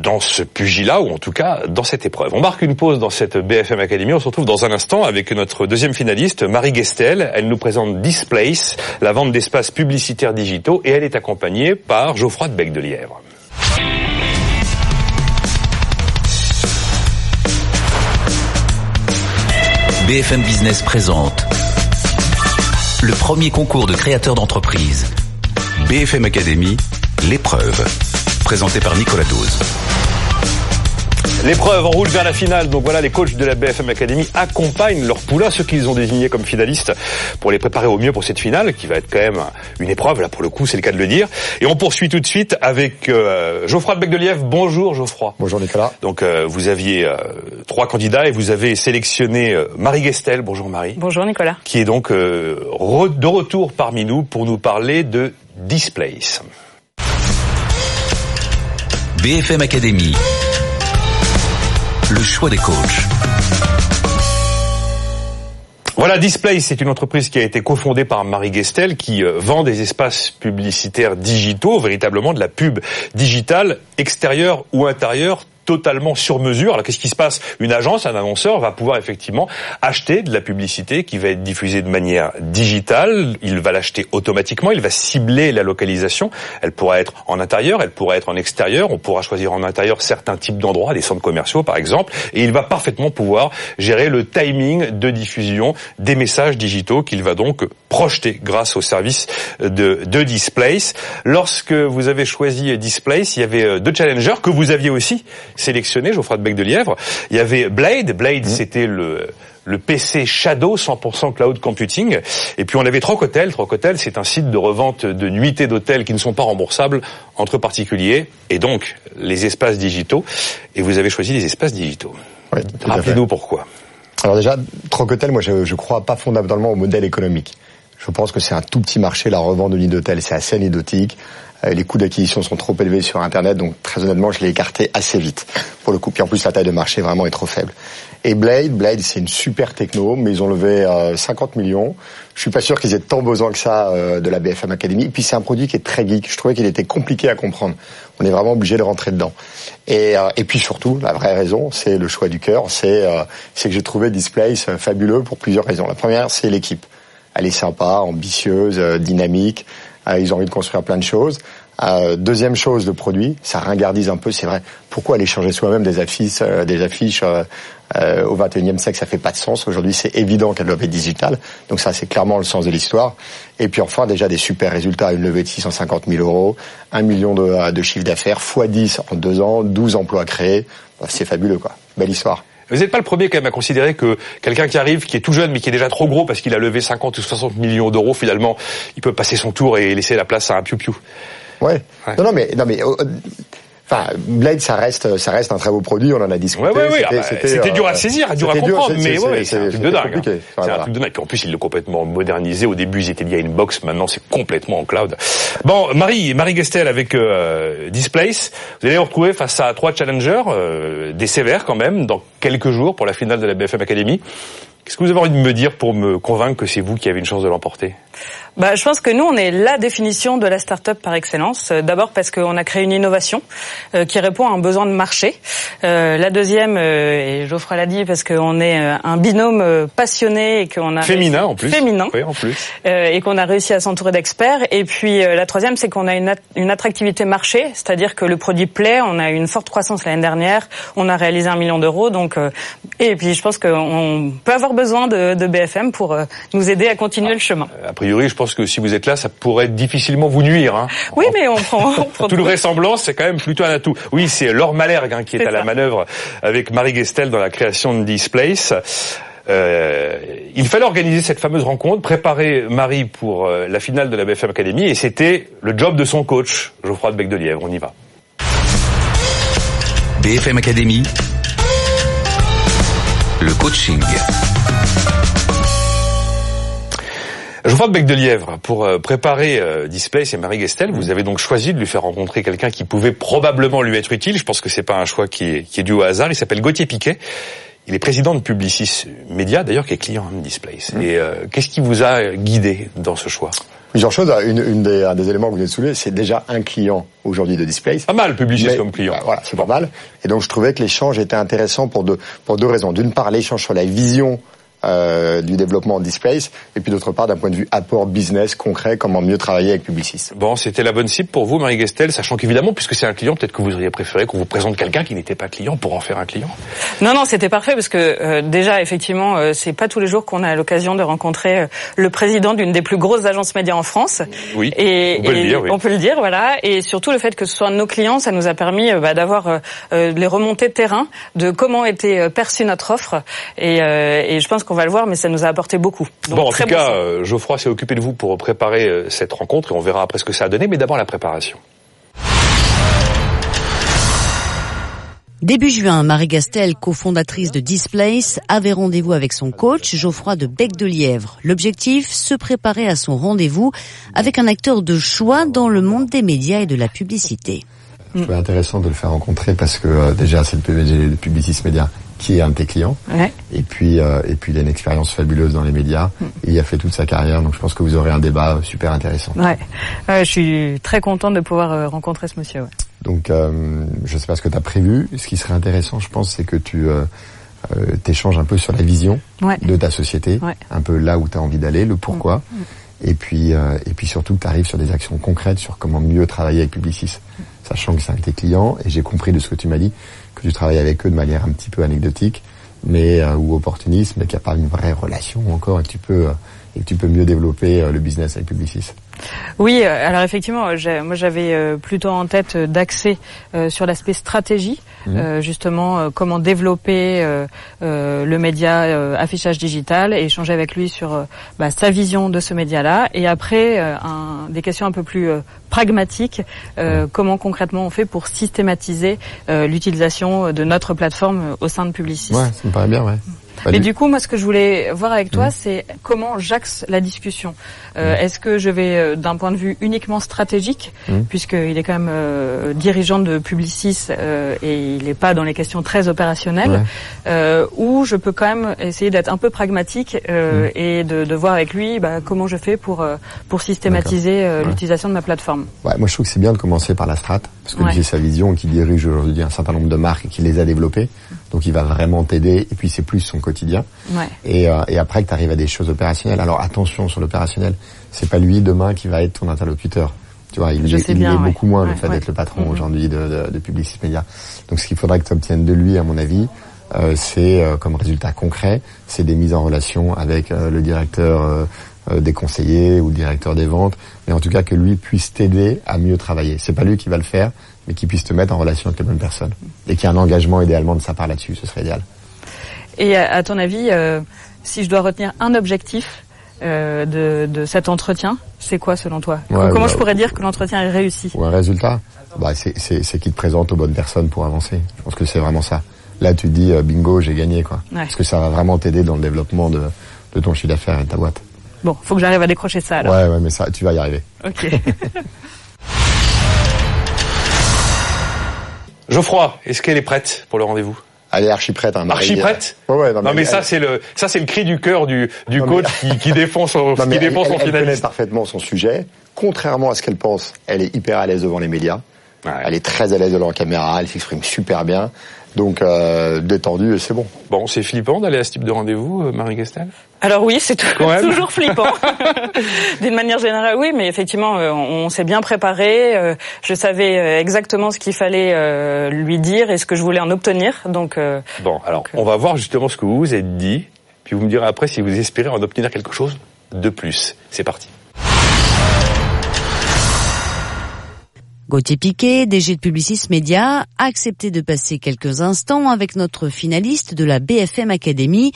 dans ce pugilat, ou en tout cas dans cette épreuve. On marque une pause dans cette BFM Academy. On se retrouve dans un instant avec notre deuxième finaliste, Marie Gestel. Elle nous présente Displace, la vente d'espaces publicitaires digitaux, et elle est accompagnée par Geoffroy de Bec de Lièvre. BFM Business présente le premier concours de créateurs d'entreprise. BFM Academy, l'épreuve présenté par Nicolas Dose. L'épreuve en roule vers la finale. Donc voilà, les coachs de la BFM Academy accompagnent leurs poulains, ceux qu'ils ont désignés comme finalistes, pour les préparer au mieux pour cette finale, qui va être quand même une épreuve, là pour le coup, c'est le cas de le dire. Et on poursuit tout de suite avec euh, Geoffroy de Bec de Lièvre. Bonjour Geoffroy. Bonjour Nicolas. Donc euh, vous aviez euh, trois candidats et vous avez sélectionné euh, Marie Gestel. Bonjour Marie. Bonjour Nicolas. Qui est donc euh, re de retour parmi nous pour nous parler de Displace. BFM Academy. Le choix des coachs. Voilà, Display, c'est une entreprise qui a été cofondée par Marie Gestel, qui euh, vend des espaces publicitaires digitaux, véritablement de la pub digitale, extérieure ou intérieure, totalement sur mesure. Alors qu'est-ce qui se passe? Une agence, un annonceur va pouvoir effectivement acheter de la publicité qui va être diffusée de manière digitale. Il va l'acheter automatiquement. Il va cibler la localisation. Elle pourra être en intérieur, elle pourra être en extérieur. On pourra choisir en intérieur certains types d'endroits, des centres commerciaux par exemple. Et il va parfaitement pouvoir gérer le timing de diffusion des messages digitaux qu'il va donc projeter grâce au service de, de Displace. Lorsque vous avez choisi Displace, il y avait deux challengers que vous aviez aussi sélectionné, Geoffroy de Bec de Lièvre. Il y avait Blade. Blade, c'était le le PC Shadow 100% cloud computing. Et puis on avait Trocotel. Trocotel, c'est un site de revente de nuitées d'hôtels qui ne sont pas remboursables entre particuliers et donc les espaces digitaux. Et vous avez choisi les espaces digitaux. Oui, Rappelez-nous pourquoi. Alors déjà, Trocotel, moi je, je crois pas fondamentalement au modèle économique. Je pense que c'est un tout petit marché, la revente de nuits d'hôtel, c'est assez anecdotique. Euh, les coûts d'acquisition sont trop élevés sur Internet, donc très honnêtement, je l'ai écarté assez vite pour le coup. Puis en plus, la taille de marché vraiment est trop faible. Et Blade, Blade, c'est une super techno, mais ils ont levé euh, 50 millions. Je suis pas sûr qu'ils aient tant besoin que ça euh, de la BFM Academy. Et puis c'est un produit qui est très geek. Je trouvais qu'il était compliqué à comprendre. On est vraiment obligé de rentrer dedans. Et, euh, et puis surtout, la vraie raison, c'est le choix du cœur. C'est euh, c'est que j'ai trouvé Displace fabuleux pour plusieurs raisons. La première, c'est l'équipe. Elle est sympa, ambitieuse, dynamique. Ils ont envie de construire plein de choses. Euh, deuxième chose, le produit, ça ringardise un peu, c'est vrai. Pourquoi aller changer soi-même des affiches, euh, des affiches euh, euh, au 21e siècle, ça fait pas de sens. Aujourd'hui, c'est évident qu'elles doivent être digitales. Donc ça, c'est clairement le sens de l'histoire. Et puis enfin, déjà des super résultats, une levée de 650 000 euros, un million de, de chiffre d'affaires, x 10 en deux ans, 12 emplois créés. C'est fabuleux, quoi. Belle histoire. Vous n'êtes pas le premier quand même à considérer que quelqu'un qui arrive, qui est tout jeune mais qui est déjà trop gros parce qu'il a levé 50 ou 60 millions d'euros, finalement, il peut passer son tour et laisser la place à un piou-piou. Ouais. ouais. Non, non, mais, non, mais, euh, Enfin, Blade, ça reste, ça reste un très beau produit. On en a discuté. Ouais, ouais, ouais. C'était ah bah, dur à saisir, dur à comprendre, mais ouais, c'est un truc de dingue. Hein. C'est un truc de dingue. Puis en plus, il l'a complètement modernisé. Au début, ils étaient liés à une box. Maintenant, c'est complètement en cloud. Bon, Marie, Marie Gestel avec euh, Displace. Vous allez vous retrouver face à trois challengers, euh, des sévères quand même, dans quelques jours pour la finale de la BFM Academy. Qu'est-ce que vous avez envie de me dire pour me convaincre que c'est vous qui avez une chance de l'emporter? Bah, je pense que nous, on est la définition de la start-up par excellence. Euh, d'abord parce qu'on a créé une innovation euh, qui répond à un besoin de marché. Euh, la deuxième, euh, et Geoffroy l'a dit, parce qu'on est euh, un binôme passionné et qu'on a féminin réussi... en plus, féminin, oui, en plus, et qu'on a réussi à s'entourer d'experts. Et puis la troisième, c'est qu'on a une, une attractivité marché, c'est-à-dire que le produit plaît. On a eu une forte croissance l'année dernière. On a réalisé un million d'euros. Donc, et puis je pense qu'on peut avoir besoin de, de BFM pour nous aider à continuer ah, le chemin. Après priori, je pense que si vous êtes là, ça pourrait difficilement vous nuire. Hein. Oui, mais on prend... On *laughs* prend Toute ressemblance, c'est quand même plutôt un atout. Oui, c'est Laure Malhergue hein, qui est, à la manœuvre avec Marie Gestel dans la création de Displace. Euh, il fallait organiser cette fameuse rencontre, préparer Marie pour euh, la finale de la BFM Academy, et c'était le job de son coach, Geoffroy de Bec de Lièvre. On y va. BFM Academy, le coaching. Geoffroy Bec de Lièvre, pour euh, préparer euh, Displace et Marie Gestel, vous avez donc choisi de lui faire rencontrer quelqu'un qui pouvait probablement lui être utile. Je pense que c'est pas un choix qui est, qui est dû au hasard. Il s'appelle Gauthier Piquet. Il est président de Publicis Media, d'ailleurs, qui est client de Displace. Mmh. Et euh, qu'est-ce qui vous a guidé dans ce choix? Plusieurs choses. Une, une des, un des éléments que vous avez soulevé, c'est déjà un client aujourd'hui de Displace. Pas mal, Publicis comme client. Bah, voilà, c'est pas mal. Et donc je trouvais que l'échange était intéressant pour deux, pour deux raisons. D'une part, l'échange sur la vision euh, du développement de Displace, et puis d'autre part d'un point de vue apport business concret, comment mieux travailler avec Publicis. Bon, c'était la bonne cible pour vous, Marie Gestel, sachant qu'évidemment, puisque c'est un client, peut-être que vous auriez préféré qu'on vous présente quelqu'un qui n'était pas client pour en faire un client. Non, non, c'était parfait parce que euh, déjà, effectivement, euh, c'est pas tous les jours qu'on a l'occasion de rencontrer euh, le président d'une des plus grosses agences médias en France. Oui. Et, on peut, et le, dire, oui. on peut le dire, voilà. Et surtout le fait que ce soit nos clients, ça nous a permis bah, d'avoir les remontées de terrain de comment était perçue notre offre. Et, et je pense qu'on va le voir, mais ça nous a apporté beaucoup. Donc, bon, en tout cas, euh, Geoffroy s'est occupé de vous pour préparer euh, cette rencontre et on verra après ce que ça a donné, mais d'abord la préparation. Début juin, Marie Gastel, cofondatrice de Displace, avait rendez-vous avec son coach, Geoffroy de Bec de Lièvre. L'objectif, se préparer à son rendez-vous avec un acteur de choix dans le monde des médias et de la publicité. Je trouvais intéressant de le faire rencontrer parce que euh, déjà c'est le PVG de Publicis Média qui est un de tes clients. Ouais. Et puis euh, et puis il a une expérience fabuleuse dans les médias. Mm. Et il a fait toute sa carrière, donc je pense que vous aurez un débat super intéressant. Ouais, je suis très contente de pouvoir euh, rencontrer ce monsieur. Ouais. Donc euh, je sais pas ce que tu as prévu. Ce qui serait intéressant, je pense, c'est que tu euh, t'échanges un peu sur la vision de ta société, un peu là où tu as envie d'aller, le pourquoi. Mm. Et puis euh, et puis surtout que tu arrives sur des actions concrètes sur comment mieux travailler avec Publicis. Sachant que c'est un tes clients, et j'ai compris de ce que tu m'as dit, que tu travailles avec eux de manière un petit peu anecdotique, mais euh, ou opportuniste, mais qu'il n'y a pas une vraie relation encore, et que tu peux, euh, et que tu peux mieux développer euh, le business avec Publicis. Oui, alors effectivement, moi j'avais plutôt en tête d'axer sur l'aspect stratégie, mmh. justement comment développer le média affichage digital et échanger avec lui sur bah, sa vision de ce média-là. Et après, un, des questions un peu plus pragmatiques, mmh. comment concrètement on fait pour systématiser l'utilisation de notre plateforme au sein de Publicis? Ouais, ça me paraît bien, ouais. Mais du coup, moi, ce que je voulais voir avec toi, mmh. c'est comment j'axe la discussion. Euh, mmh. Est-ce que je vais euh, d'un point de vue uniquement stratégique, mmh. puisqu'il est quand même euh, dirigeant de Publicis euh, et il n'est pas dans les questions très opérationnelles, ouais. ou je peux quand même essayer d'être un peu pragmatique et de, de, voir avec lui bah, comment je fais pour pour systématiser l'utilisation de ma plateforme. Ouais, moi, je trouve que c'est bien de commencer par la strat, parce que j'ai sa vision qui dirige aujourd'hui un certain nombre de marques et qui les a développées. Donc, il va vraiment t'aider. Et puis, c'est plus son quotidien. Ouais. Et, euh, et, après que tu arrives à des choses opérationnelles. Alors attention sur l'opérationnel, c'est pas lui demain qui va être ton interlocuteur. Tu vois, il, Je il, bien, est ouais. beaucoup moins ouais, le fait ouais. d'être le patron mm -hmm. aujourd'hui de, de, de Publicis Media. Donc ce qu'il faudrait que tu obtiennes de lui, à mon avis, euh, c'est euh, comme résultat concret, c'est des mises en relation avec euh, le directeur des conseillers ou le directeur des ventes, mais en tout cas que lui puisse t'aider à mieux travailler. C'est pas lui qui va le faire, mais qu'il puisse te mettre en relation avec les bonnes personnes et qu'il y ait un engagement idéalement de sa part là-dessus, ce serait idéal. Et à, à ton avis, euh, si je dois retenir un objectif euh, de, de, cet entretien, c'est quoi selon toi? Ouais, Comment bah, je pourrais dire que l'entretien est réussi? Ou un résultat? Bah, C'est qu'il te présente aux bonnes personnes pour avancer. Je pense que c'est vraiment ça. Là, tu te dis, euh, bingo, j'ai gagné. quoi. Ouais. Parce que ça va vraiment t'aider dans le développement de, de ton chiffre d'affaires et de ta boîte. Bon, faut que j'arrive à décrocher ça alors. Ouais, ouais, mais ça, tu vas y arriver. Ok. *laughs* Geoffroy, est-ce qu'elle est prête pour le rendez-vous? Elle est archi prête. Hein, archi prête? Ouais, ouais, non, non, mais, elle, ça c'est le ça c'est le cri du cœur du du non, coach mais... qui, qui défend son *laughs* non, qui défend elle, son elle, finaliste. Connaît parfaitement son sujet. Contrairement à ce qu'elle pense, elle est hyper à l'aise devant les médias. Ouais. Elle est très à l'aise devant la caméra. Elle s'exprime super bien. Donc euh, détendu, c'est bon. Bon, c'est flippant d'aller à ce type de rendez-vous, euh, Marie Gestel? Alors oui, c'est *laughs* toujours flippant. *laughs* D'une manière générale, oui, mais effectivement, euh, on, on s'est bien préparé. Euh, je savais exactement ce qu'il fallait euh, lui dire et ce que je voulais en obtenir. Donc euh, bon, alors donc, on va voir justement ce que vous vous êtes dit, puis vous me direz après si vous espérez en obtenir quelque chose de plus. C'est parti. Gauthier Piquet, DG de Publicis Média, a accepté de passer quelques instants avec notre finaliste de la BFM Academy.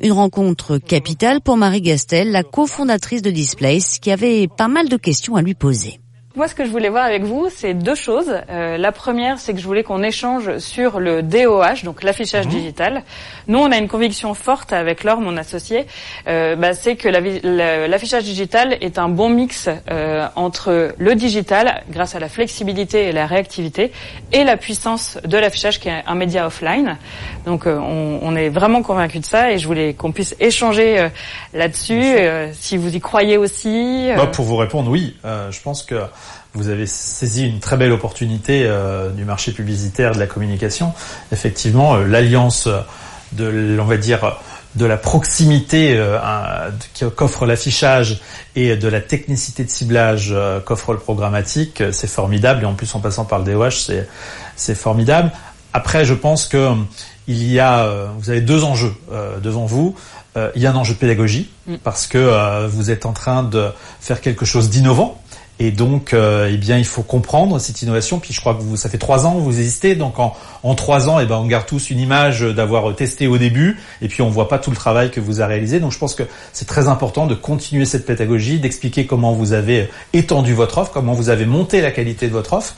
Une rencontre capitale pour Marie Gastel, la cofondatrice de Displace, qui avait pas mal de questions à lui poser. Moi, ce que je voulais voir avec vous, c'est deux choses. Euh, la première, c'est que je voulais qu'on échange sur le DOH, donc l'affichage mhm. digital. Nous, on a une conviction forte avec Laure, mon associé, euh, bah, c'est que l'affichage digital est un bon mix euh, entre le digital, grâce à la flexibilité et la réactivité, et la puissance de l'affichage qui est un média offline. Donc, euh, on, on, est vraiment convaincu de ça, et je voulais qu'on puisse échanger euh, là-dessus. si vous y croyez aussi. Bah, pour vous répondre, oui. je pense que vous avez saisi une très belle opportunité euh, du marché publicitaire de la communication. Effectivement, euh, l'alliance de, on va dire, de la proximité euh, qu'offre l'affichage et de la technicité de ciblage qu'offre le programmatique, c'est formidable. Et en plus, en passant par le DOH, c'est formidable. Après, je pense que il y a, vous avez deux enjeux devant vous. il y a un enjeu de pédagogie mm. parce que vous êtes en train de faire quelque chose d'innovant et donc, euh, eh bien, il faut comprendre cette innovation. Puis je crois que vous, ça fait trois ans que vous existez. Donc en, trois ans, eh ben, on garde tous une image d'avoir testé au début. Et puis on voit pas tout le travail que vous avez réalisé. Donc je pense que c'est très important de continuer cette pédagogie, d'expliquer comment vous avez étendu votre offre, comment vous avez monté la qualité de votre offre.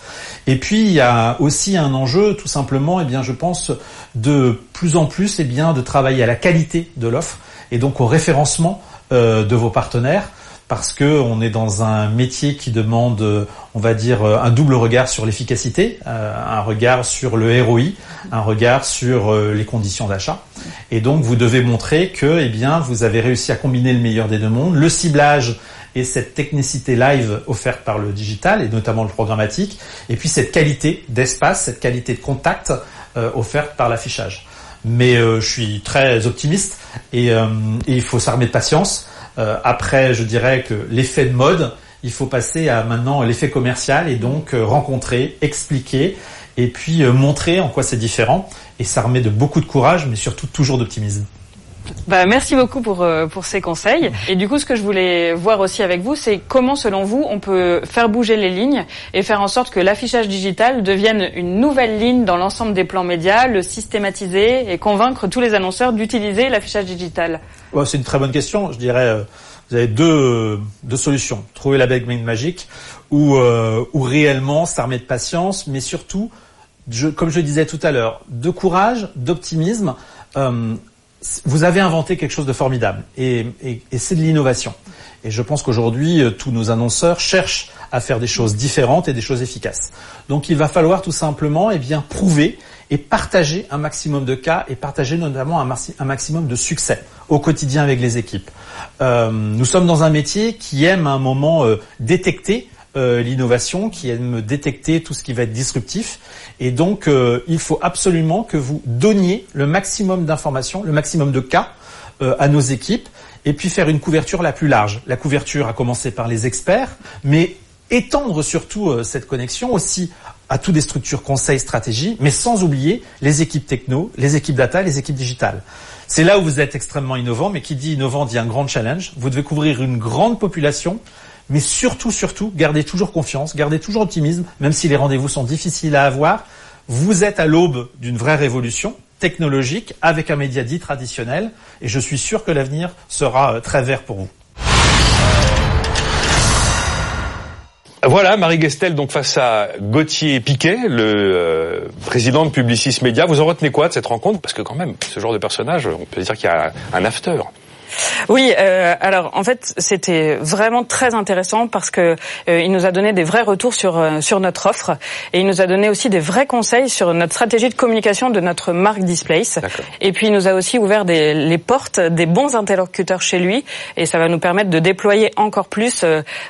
Et puis il y a aussi un enjeu, tout simplement, eh bien, je pense, de plus en plus, eh bien, de travailler à la qualité de l'offre et donc au référencement euh, de vos partenaires parce que on est dans un métier qui demande, on va dire, un double regard sur l'efficacité, euh, un regard sur le ROI, un regard sur euh, les conditions d'achat. Et donc, vous devez montrer que, eh bien, vous avez réussi à combiner le meilleur des deux mondes, le ciblage et cette technicité live offerte par le digital et notamment le programmatique, et puis cette qualité d'espace, cette qualité de contact euh, offerte par l'affichage. Mais je suis très optimiste et, et il faut s'armer de patience euh, après, je dirais que l'effet de mode, il faut passer à maintenant l'effet commercial et donc euh, rencontrer, expliquer et puis euh, montrer en quoi c'est différent. Et ça remet de beaucoup de courage, mais surtout toujours d'optimisme. Bah, merci beaucoup pour, pour ces conseils. Et du coup, ce que je voulais voir aussi avec vous, c'est comment, selon vous, on peut faire bouger les lignes et faire en sorte que l'affichage digital devienne une nouvelle ligne dans l'ensemble des plans médias, le systématiser et convaincre tous les annonceurs d'utiliser l'affichage digital c'est une très bonne question. Je dirais, euh, vous avez deux, deux solutions. Trouver la bague magique ou, euh, ou réellement s'armer de patience, mais surtout, comme je disais tout à l'heure, de courage, d'optimisme. Euh, vous avez inventé quelque chose de formidable et, c'est de l'innovation. Et je pense qu'aujourd'hui, euh, tous nos annonceurs cherchent à faire des choses différentes et des choses efficaces. Donc il va falloir tout simplement eh bien, prouver et partager un maximum de cas et partager notamment un, maximum de succès au quotidien avec les équipes. Euh, nous sommes dans un métier qui aime à un moment euh, détecter euh, l'innovation, qui aime détecter tout ce qui va être disruptif. Et donc, il faut absolument que vous donniez le maximum d'informations, le maximum de cas à nos équipes, et puis faire une couverture la plus large. La couverture a commencé par les experts, mais étendre surtout cette connexion aussi à toutes des structures conseil stratégie, mais sans oublier les équipes techno, les équipes data, les équipes digitales. C'est là où vous êtes extrêmement innovant, mais qui dit innovant dit un grand challenge. Vous devez couvrir une grande population, mais surtout, surtout, gardez toujours confiance, gardez toujours optimisme, même si les rendez-vous sont difficiles à avoir. Vous êtes à l'aube d'une vraie révolution technologique avec un média dit traditionnel, et je suis sûr que l'avenir sera euh, très vert pour vous. Voilà, Marie Gestel, donc face à Gauthier Piquet, le euh, président de Publicis Media. Vous en retenez quoi de cette rencontre? Parce que quand même, ce genre de personnage, on peut dire qu'il y a un after. Oui, euh, alors en fait c'était vraiment très intéressant parce que euh, il nous a donné des vrais retours sur euh, sur notre offre et il nous a donné aussi des vrais conseils sur notre stratégie de communication de notre marque Displace. Et puis il nous a aussi ouvert des, les portes des bons interlocuteurs chez lui et ça va nous permettre de déployer encore plus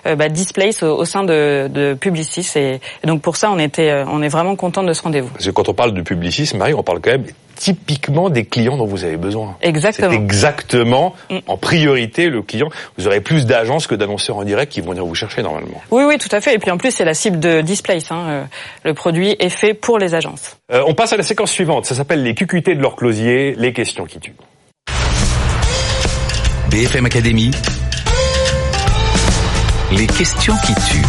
bah, Displace au, sein de, de Publicis et, donc pour ça on était on est vraiment content de ce rendez-vous. Parce que quand on parle de Publicis, Marie, on parle quand même typiquement des clients dont vous avez besoin. Exactement. C'est exactement mm. en priorité le client. Vous aurez plus d'agences que d'annonceurs en direct qui vont venir vous chercher normalement. Oui, oui, tout à fait. Et puis en plus, c'est la cible de Displace. Hein. Euh, le produit est fait pour les agences. Euh, on passe à la séquence suivante. Ça s'appelle les QQT de leur closier, les questions qui tuent. BFM Academy. Les questions qui tuent.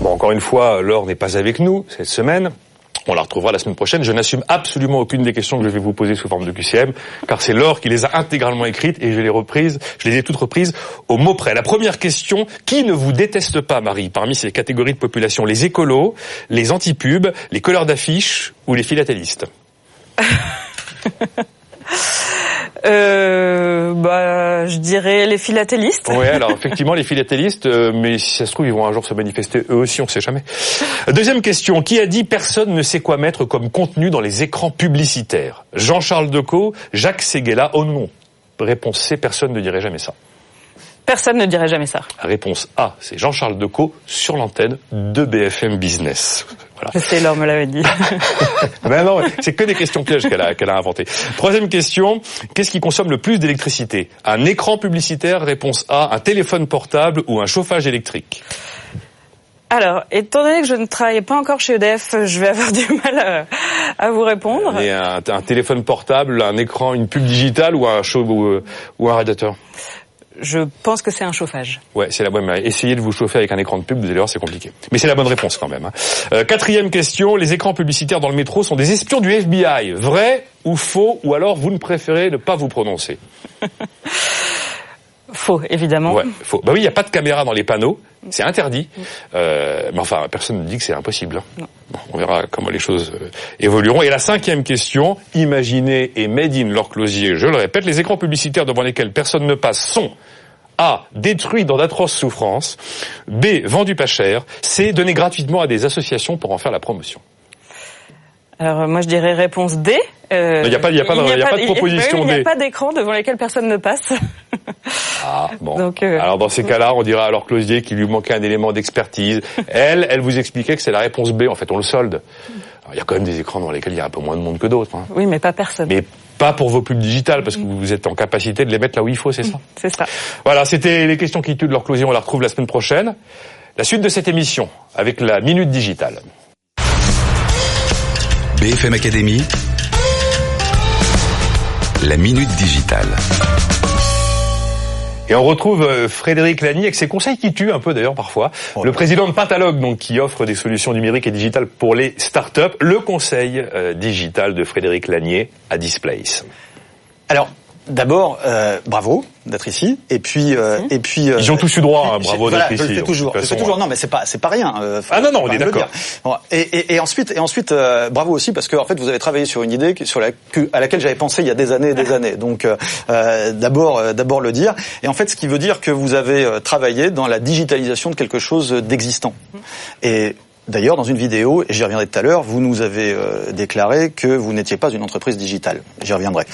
Bon, Encore une fois, Laure n'est pas avec nous cette semaine. On la retrouvera la semaine prochaine. Je n'assume absolument aucune des questions que je vais vous poser sous forme de QCM, car c'est Laure qui les a intégralement écrites et je les je les ai toutes reprises au mot près. La première question, qui ne vous déteste pas, Marie, parmi ces catégories de population? Les écolos, les antipubes, les colleurs d'affiches ou les philatélistes? *laughs* Euh, bah, je dirais les philatélistes. Oui, alors effectivement les philatélistes, euh, mais si ça se trouve ils vont un jour se manifester eux aussi, on ne sait jamais. Deuxième question, qui a dit personne ne sait quoi mettre comme contenu dans les écrans publicitaires? Jean-Charles Decaux, Jacques Seguela, oh non. Réponse C, personne ne dirait jamais ça. Personne ne dirait jamais ça. Réponse A, c'est Jean-Charles Decaux sur l'antenne de BFM Business. Voilà. C'est l'homme me l'avait dit. *laughs* ben non, c'est que des questions pièges qu'elle a, qu'elle a inventées. Troisième question, qu'est-ce qui consomme le plus d'électricité? Un écran publicitaire, réponse A, un téléphone portable ou un chauffage électrique? Alors, étant donné que je ne travaille pas encore chez EDF, je vais avoir *laughs* du mal à, vous répondre. Et un, un, téléphone portable, un écran, une pub digitale ou un, chaud, ou, ou un radiateur? Je pense que c'est un chauffage. Ouais, c'est la bonne. Essayez de vous chauffer avec un écran de pub, vous allez voir, c'est compliqué. Mais c'est la bonne réponse quand même. Hein. Euh, quatrième question les écrans publicitaires dans le métro sont des espions du FBI. Vrai ou faux? Ou alors vous ne préférez ne pas vous prononcer? *laughs* Faux, évidemment. Ouais, faux. Bah oui, il n'y a pas de caméra dans les panneaux, c'est interdit. Euh, mais enfin, personne ne dit que c'est impossible. Hein. Bon, on verra comment les choses euh, évolueront. Et la cinquième question, imaginez et made in leur closier, je le répète, les écrans publicitaires devant lesquels personne ne passe sont a. Détruits dans d'atroces souffrances. B. Vendus pas cher. C. Donnés gratuitement à des associations pour en faire la promotion. Alors moi je dirais réponse D. Euh, il n'y a pas, il y a pas, il y a pas, de proposition D. Il n'y a pas d'écran devant lesquels personne ne passe. Ah bon. Donc, euh, Alors dans ces cas-là, on dira à leur Closier qu'il lui manquait un élément d'expertise. Elle, elle vous expliquait que c'est la réponse B. En fait, on le solde. il y a quand même des écrans dans lesquels il y a un peu moins de monde que d'autres. Hein. Oui, mais pas personne. Mais pas pour vos pubs digitales, parce que vous êtes en capacité de les mettre là où il faut, c'est ça C'est ça. Voilà, c'était les questions qui tuent de leur Closier. On la retrouve la semaine prochaine. La suite de cette émission avec la minute digitale. BFM Academy, la minute digitale. Et on retrouve euh, Frédéric Lani avec ses conseils qui tuent un peu d'ailleurs parfois. Le président de Pentalogue, donc qui offre des solutions numériques et digitales pour les startups. Le conseil euh, digital de Frédéric Lanier à Displace. Alors, D'abord, euh, bravo d'être ici, et puis euh, et puis euh, ils ont tous eu droit, hein, *laughs* bravo d'être ici. Je le fais toujours, je fais toujours. Non, mais c'est pas c'est pas rien. Euh, ah non non, on est d'accord. Bon, et, et, et, ensuite et ensuite euh, bravo aussi parce que en fait vous avez travaillé sur une idée sur la à laquelle j'avais pensé il y a des années et des *laughs* années. Donc d'abord d'abord le dire. Et en fait, ce qui veut dire que vous avez travaillé dans la digitalisation de quelque chose d'existant. Et D'ailleurs, dans une vidéo, et j'y reviendrai tout à l'heure, vous nous avez euh, déclaré que vous n'étiez pas une entreprise digitale. J'y reviendrai.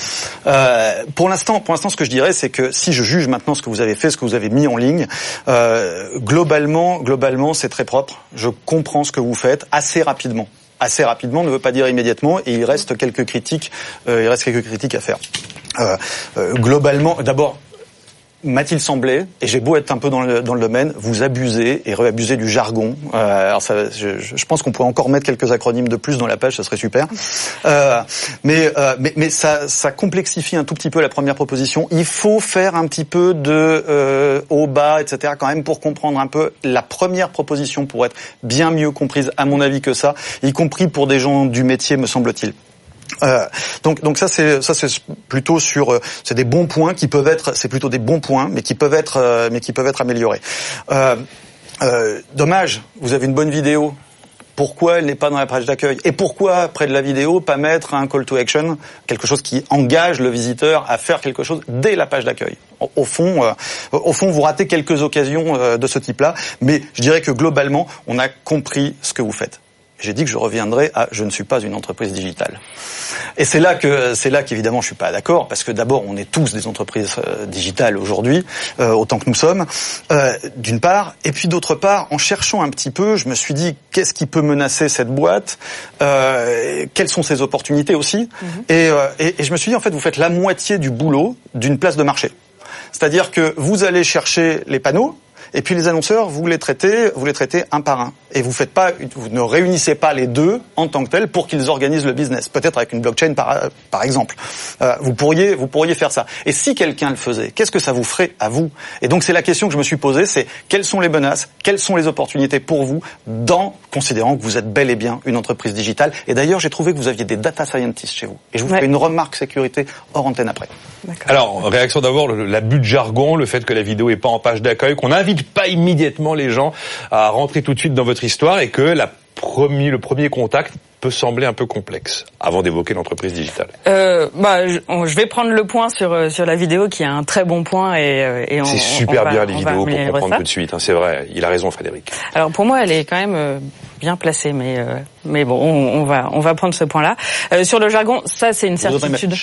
Euh, pour l'instant, pour l'instant, ce que je dirais, c'est que si je juge maintenant ce que vous avez fait, ce que vous avez mis en ligne, euh, globalement, globalement, c'est très propre. Je comprends ce que vous faites assez rapidement assez rapidement ne veut pas dire immédiatement et il reste quelques critiques euh, il reste quelques critiques à faire euh, euh, globalement d'abord m'a-t-il semblé, et j'ai beau être un peu dans le, domaine, vous abusez et réabusez du jargon. Euh, je, pense qu'on pourrait encore mettre quelques acronymes de plus dans la page, ça serait super. Euh, mais, euh, mais, ça, ça complexifie un tout petit peu la première proposition. Il faut faire un petit peu de haut bas, etc. quand même pour comprendre un peu la première proposition pour être bien mieux comprise, à mon avis, que ça, y compris pour des gens du métier, me semble-t-il. Euh, donc, donc ça c'est ça c'est plutôt sur euh, c'est des bons points qui peuvent être c'est plutôt des bons points mais qui peuvent être euh, mais qui peuvent être améliorés. Dommage, vous avez une bonne vidéo. Pourquoi elle n'est pas dans la page d'accueil? Et pourquoi près de la vidéo pas mettre un call to action, quelque chose qui engage le visiteur à faire quelque chose dès la page d'accueil? Au fond, au fond, vous ratez quelques occasions de ce type-là, mais je dirais que globalement, on a compris ce que vous faites j'ai dit que je reviendrai à je ne suis pas une entreprise digitale. Et c'est là que c'est là qu'évidemment je suis pas d'accord parce que d'abord on est tous des entreprises euh, digitales aujourd'hui euh, autant que nous sommes euh, d'une part et puis d'autre part en cherchant un petit peu je me suis dit qu'est-ce qui peut menacer cette boîte euh, quelles sont ses opportunités aussi? Mhm. et, et, et je me suis dit en fait vous faites la moitié du boulot d'une place de marché c'est-à-dire que vous allez chercher les panneaux Et puis les annonceurs, vous les traitez, vous les traitez un par un. Et vous faites pas, vous ne réunissez pas les deux en tant que tels pour qu'ils organisent le business. Peut-être avec une blockchain par, par exemple. Euh, vous pourriez, vous pourriez faire ça. Et si quelqu'un le faisait, qu'est-ce que ça vous ferait à vous? Et donc c'est la question que je me suis posée, c'est quelles sont les menaces, quelles sont les opportunités pour vous, dans considérant que vous êtes bel et bien une entreprise digitale. Et d'ailleurs, j'ai trouvé que vous aviez des data scientists chez vous. Et je vous fais une remarque sécurité hors antenne après. Alors, réaction d'abord, l'abus de jargon, le fait que la vidéo est pas en page d'accueil, qu'on pas immédiatement les gens à rentrer tout de suite dans votre histoire et que la premier, le premier contact peut sembler un peu complexe avant d'évoquer l'entreprise digitale. Euh, bah, je, je, vais prendre le point sur euh, sur la vidéo qui a un très bon point et, euh, et c'est super bien les vidéos pour comprendre tout de suite. Hein, c'est vrai, il a raison Frédéric. Alors pour moi, elle est quand même euh, bien placée, mais mais bon, on, on, va on va prendre ce point-là. sur le jargon, ça c'est une certitude.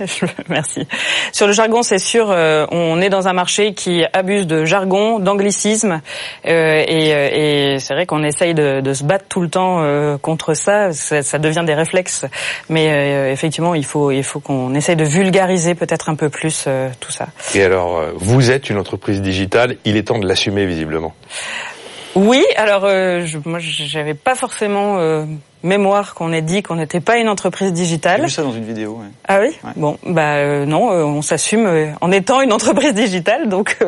*laughs* Merci. Sur le jargon, c'est sûr, on est dans un marché qui abuse de jargon, d'anglicisme, et, et c'est vrai qu'on essaye de, de, se battre tout le temps contre ça ça, devient des réflexes. Mais euh, effectivement, il faut, il faut qu'on essaye de vulgariser peut-être un peu plus euh, tout ça. Et alors, euh, vous êtes une entreprise digitale, il est temps de l'assumer visiblement. Oui, alors je, moi j'avais pas forcément mémoire qu'on ait dit qu'on n'était pas une entreprise digitale. J'ai vu ça dans une vidéo. Ouais. Ah oui. Bon, bah euh, non, euh, on s'assume euh, en étant une *laughs* entreprise digitale, donc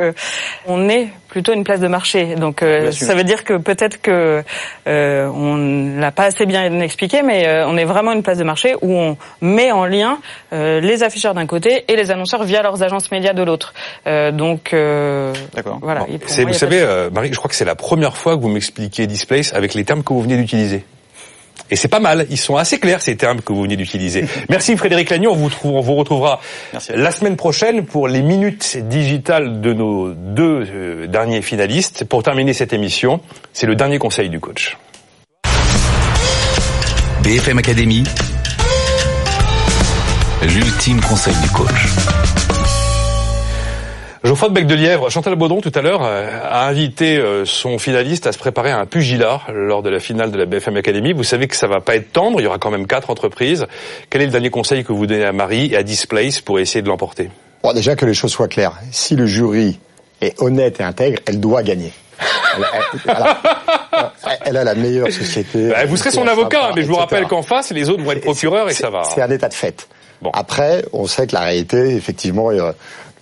on est plutôt une place de marché. Donc ça veut dire que peut-être que on l'a pas assez bien expliqué, mais on est vraiment une place de marché où on met en lien les afficheurs d'un côté et les annonceurs via leurs agences médias de l'autre. donc d'accord. Voilà. vous savez, Marie, je crois que c'est la première fois que vous m'expliquez Displace avec les termes que vous venez d'utiliser. Et c'est pas mal, ils sont assez clairs ces termes que vous venez d'utiliser. *laughs* Merci Frédéric Lagnon, on vous, on vous retrouvera la semaine prochaine pour les minutes digitales de nos deux euh, derniers finalistes. Pour terminer cette émission, c'est le dernier conseil du coach. BFM Academy, l'ultime conseil du coach. Geoffroy de Bec de Lièvre, Chantal Baudron tout à l'heure euh, a invité euh, son finaliste à se préparer à un pugilat lors de la finale de la BFM Academy. Vous savez que ça va pas être tendre, il y aura quand même quatre entreprises. Quel est le dernier conseil que vous donnez à Marie et à Displace pour essayer de l'emporter? Bon, déjà que les choses soient claires. Si le jury est honnête et intègre, elle doit gagner. Elle, *laughs* a la meilleure société. Bah, vous serez son avocat, mais je vous rappelle qu'en face, les autres vont être procureurs et ça va. C'est un état de fait. Bon. Après, on sait que la réalité, effectivement,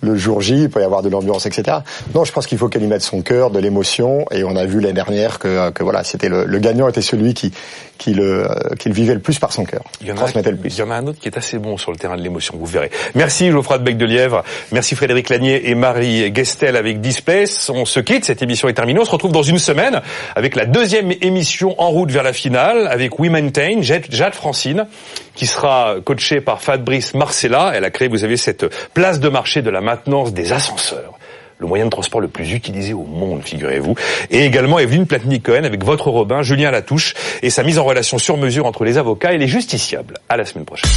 le jour J, il peut y avoir de l'ambiance, etc. Non, je pense qu'il faut qu'elle y mette son cœur, de l'émotion, et on a vu l'année dernière que, que voilà, c'était le, le, gagnant était celui qui qui le euh, qui le vivait le plus par son cœur. Il y en a le plus. Il y en a un autre qui est assez bon sur le terrain de l'émotion, vous verrez. Merci Geoffroy de Bec de Lièvre, merci Frédéric Lanier et Marie Gestel avec Dispace. On se quitte, cette émission est terminée. On se retrouve dans une semaine avec la deuxième émission en route vers la finale avec We Maintain, Jade Francine, qui sera coachée par Fabrice Marcella. Elle a créé, vous avez cette place de marché de la maintenance des ascenseurs le moyen de transport le plus utilisé au monde, figurez-vous. Et également Evelyne Platini-Cohen avec votre Robin, Julien Latouche, et sa mise en relation sur mesure entre les avocats et les justiciables. À la semaine prochaine.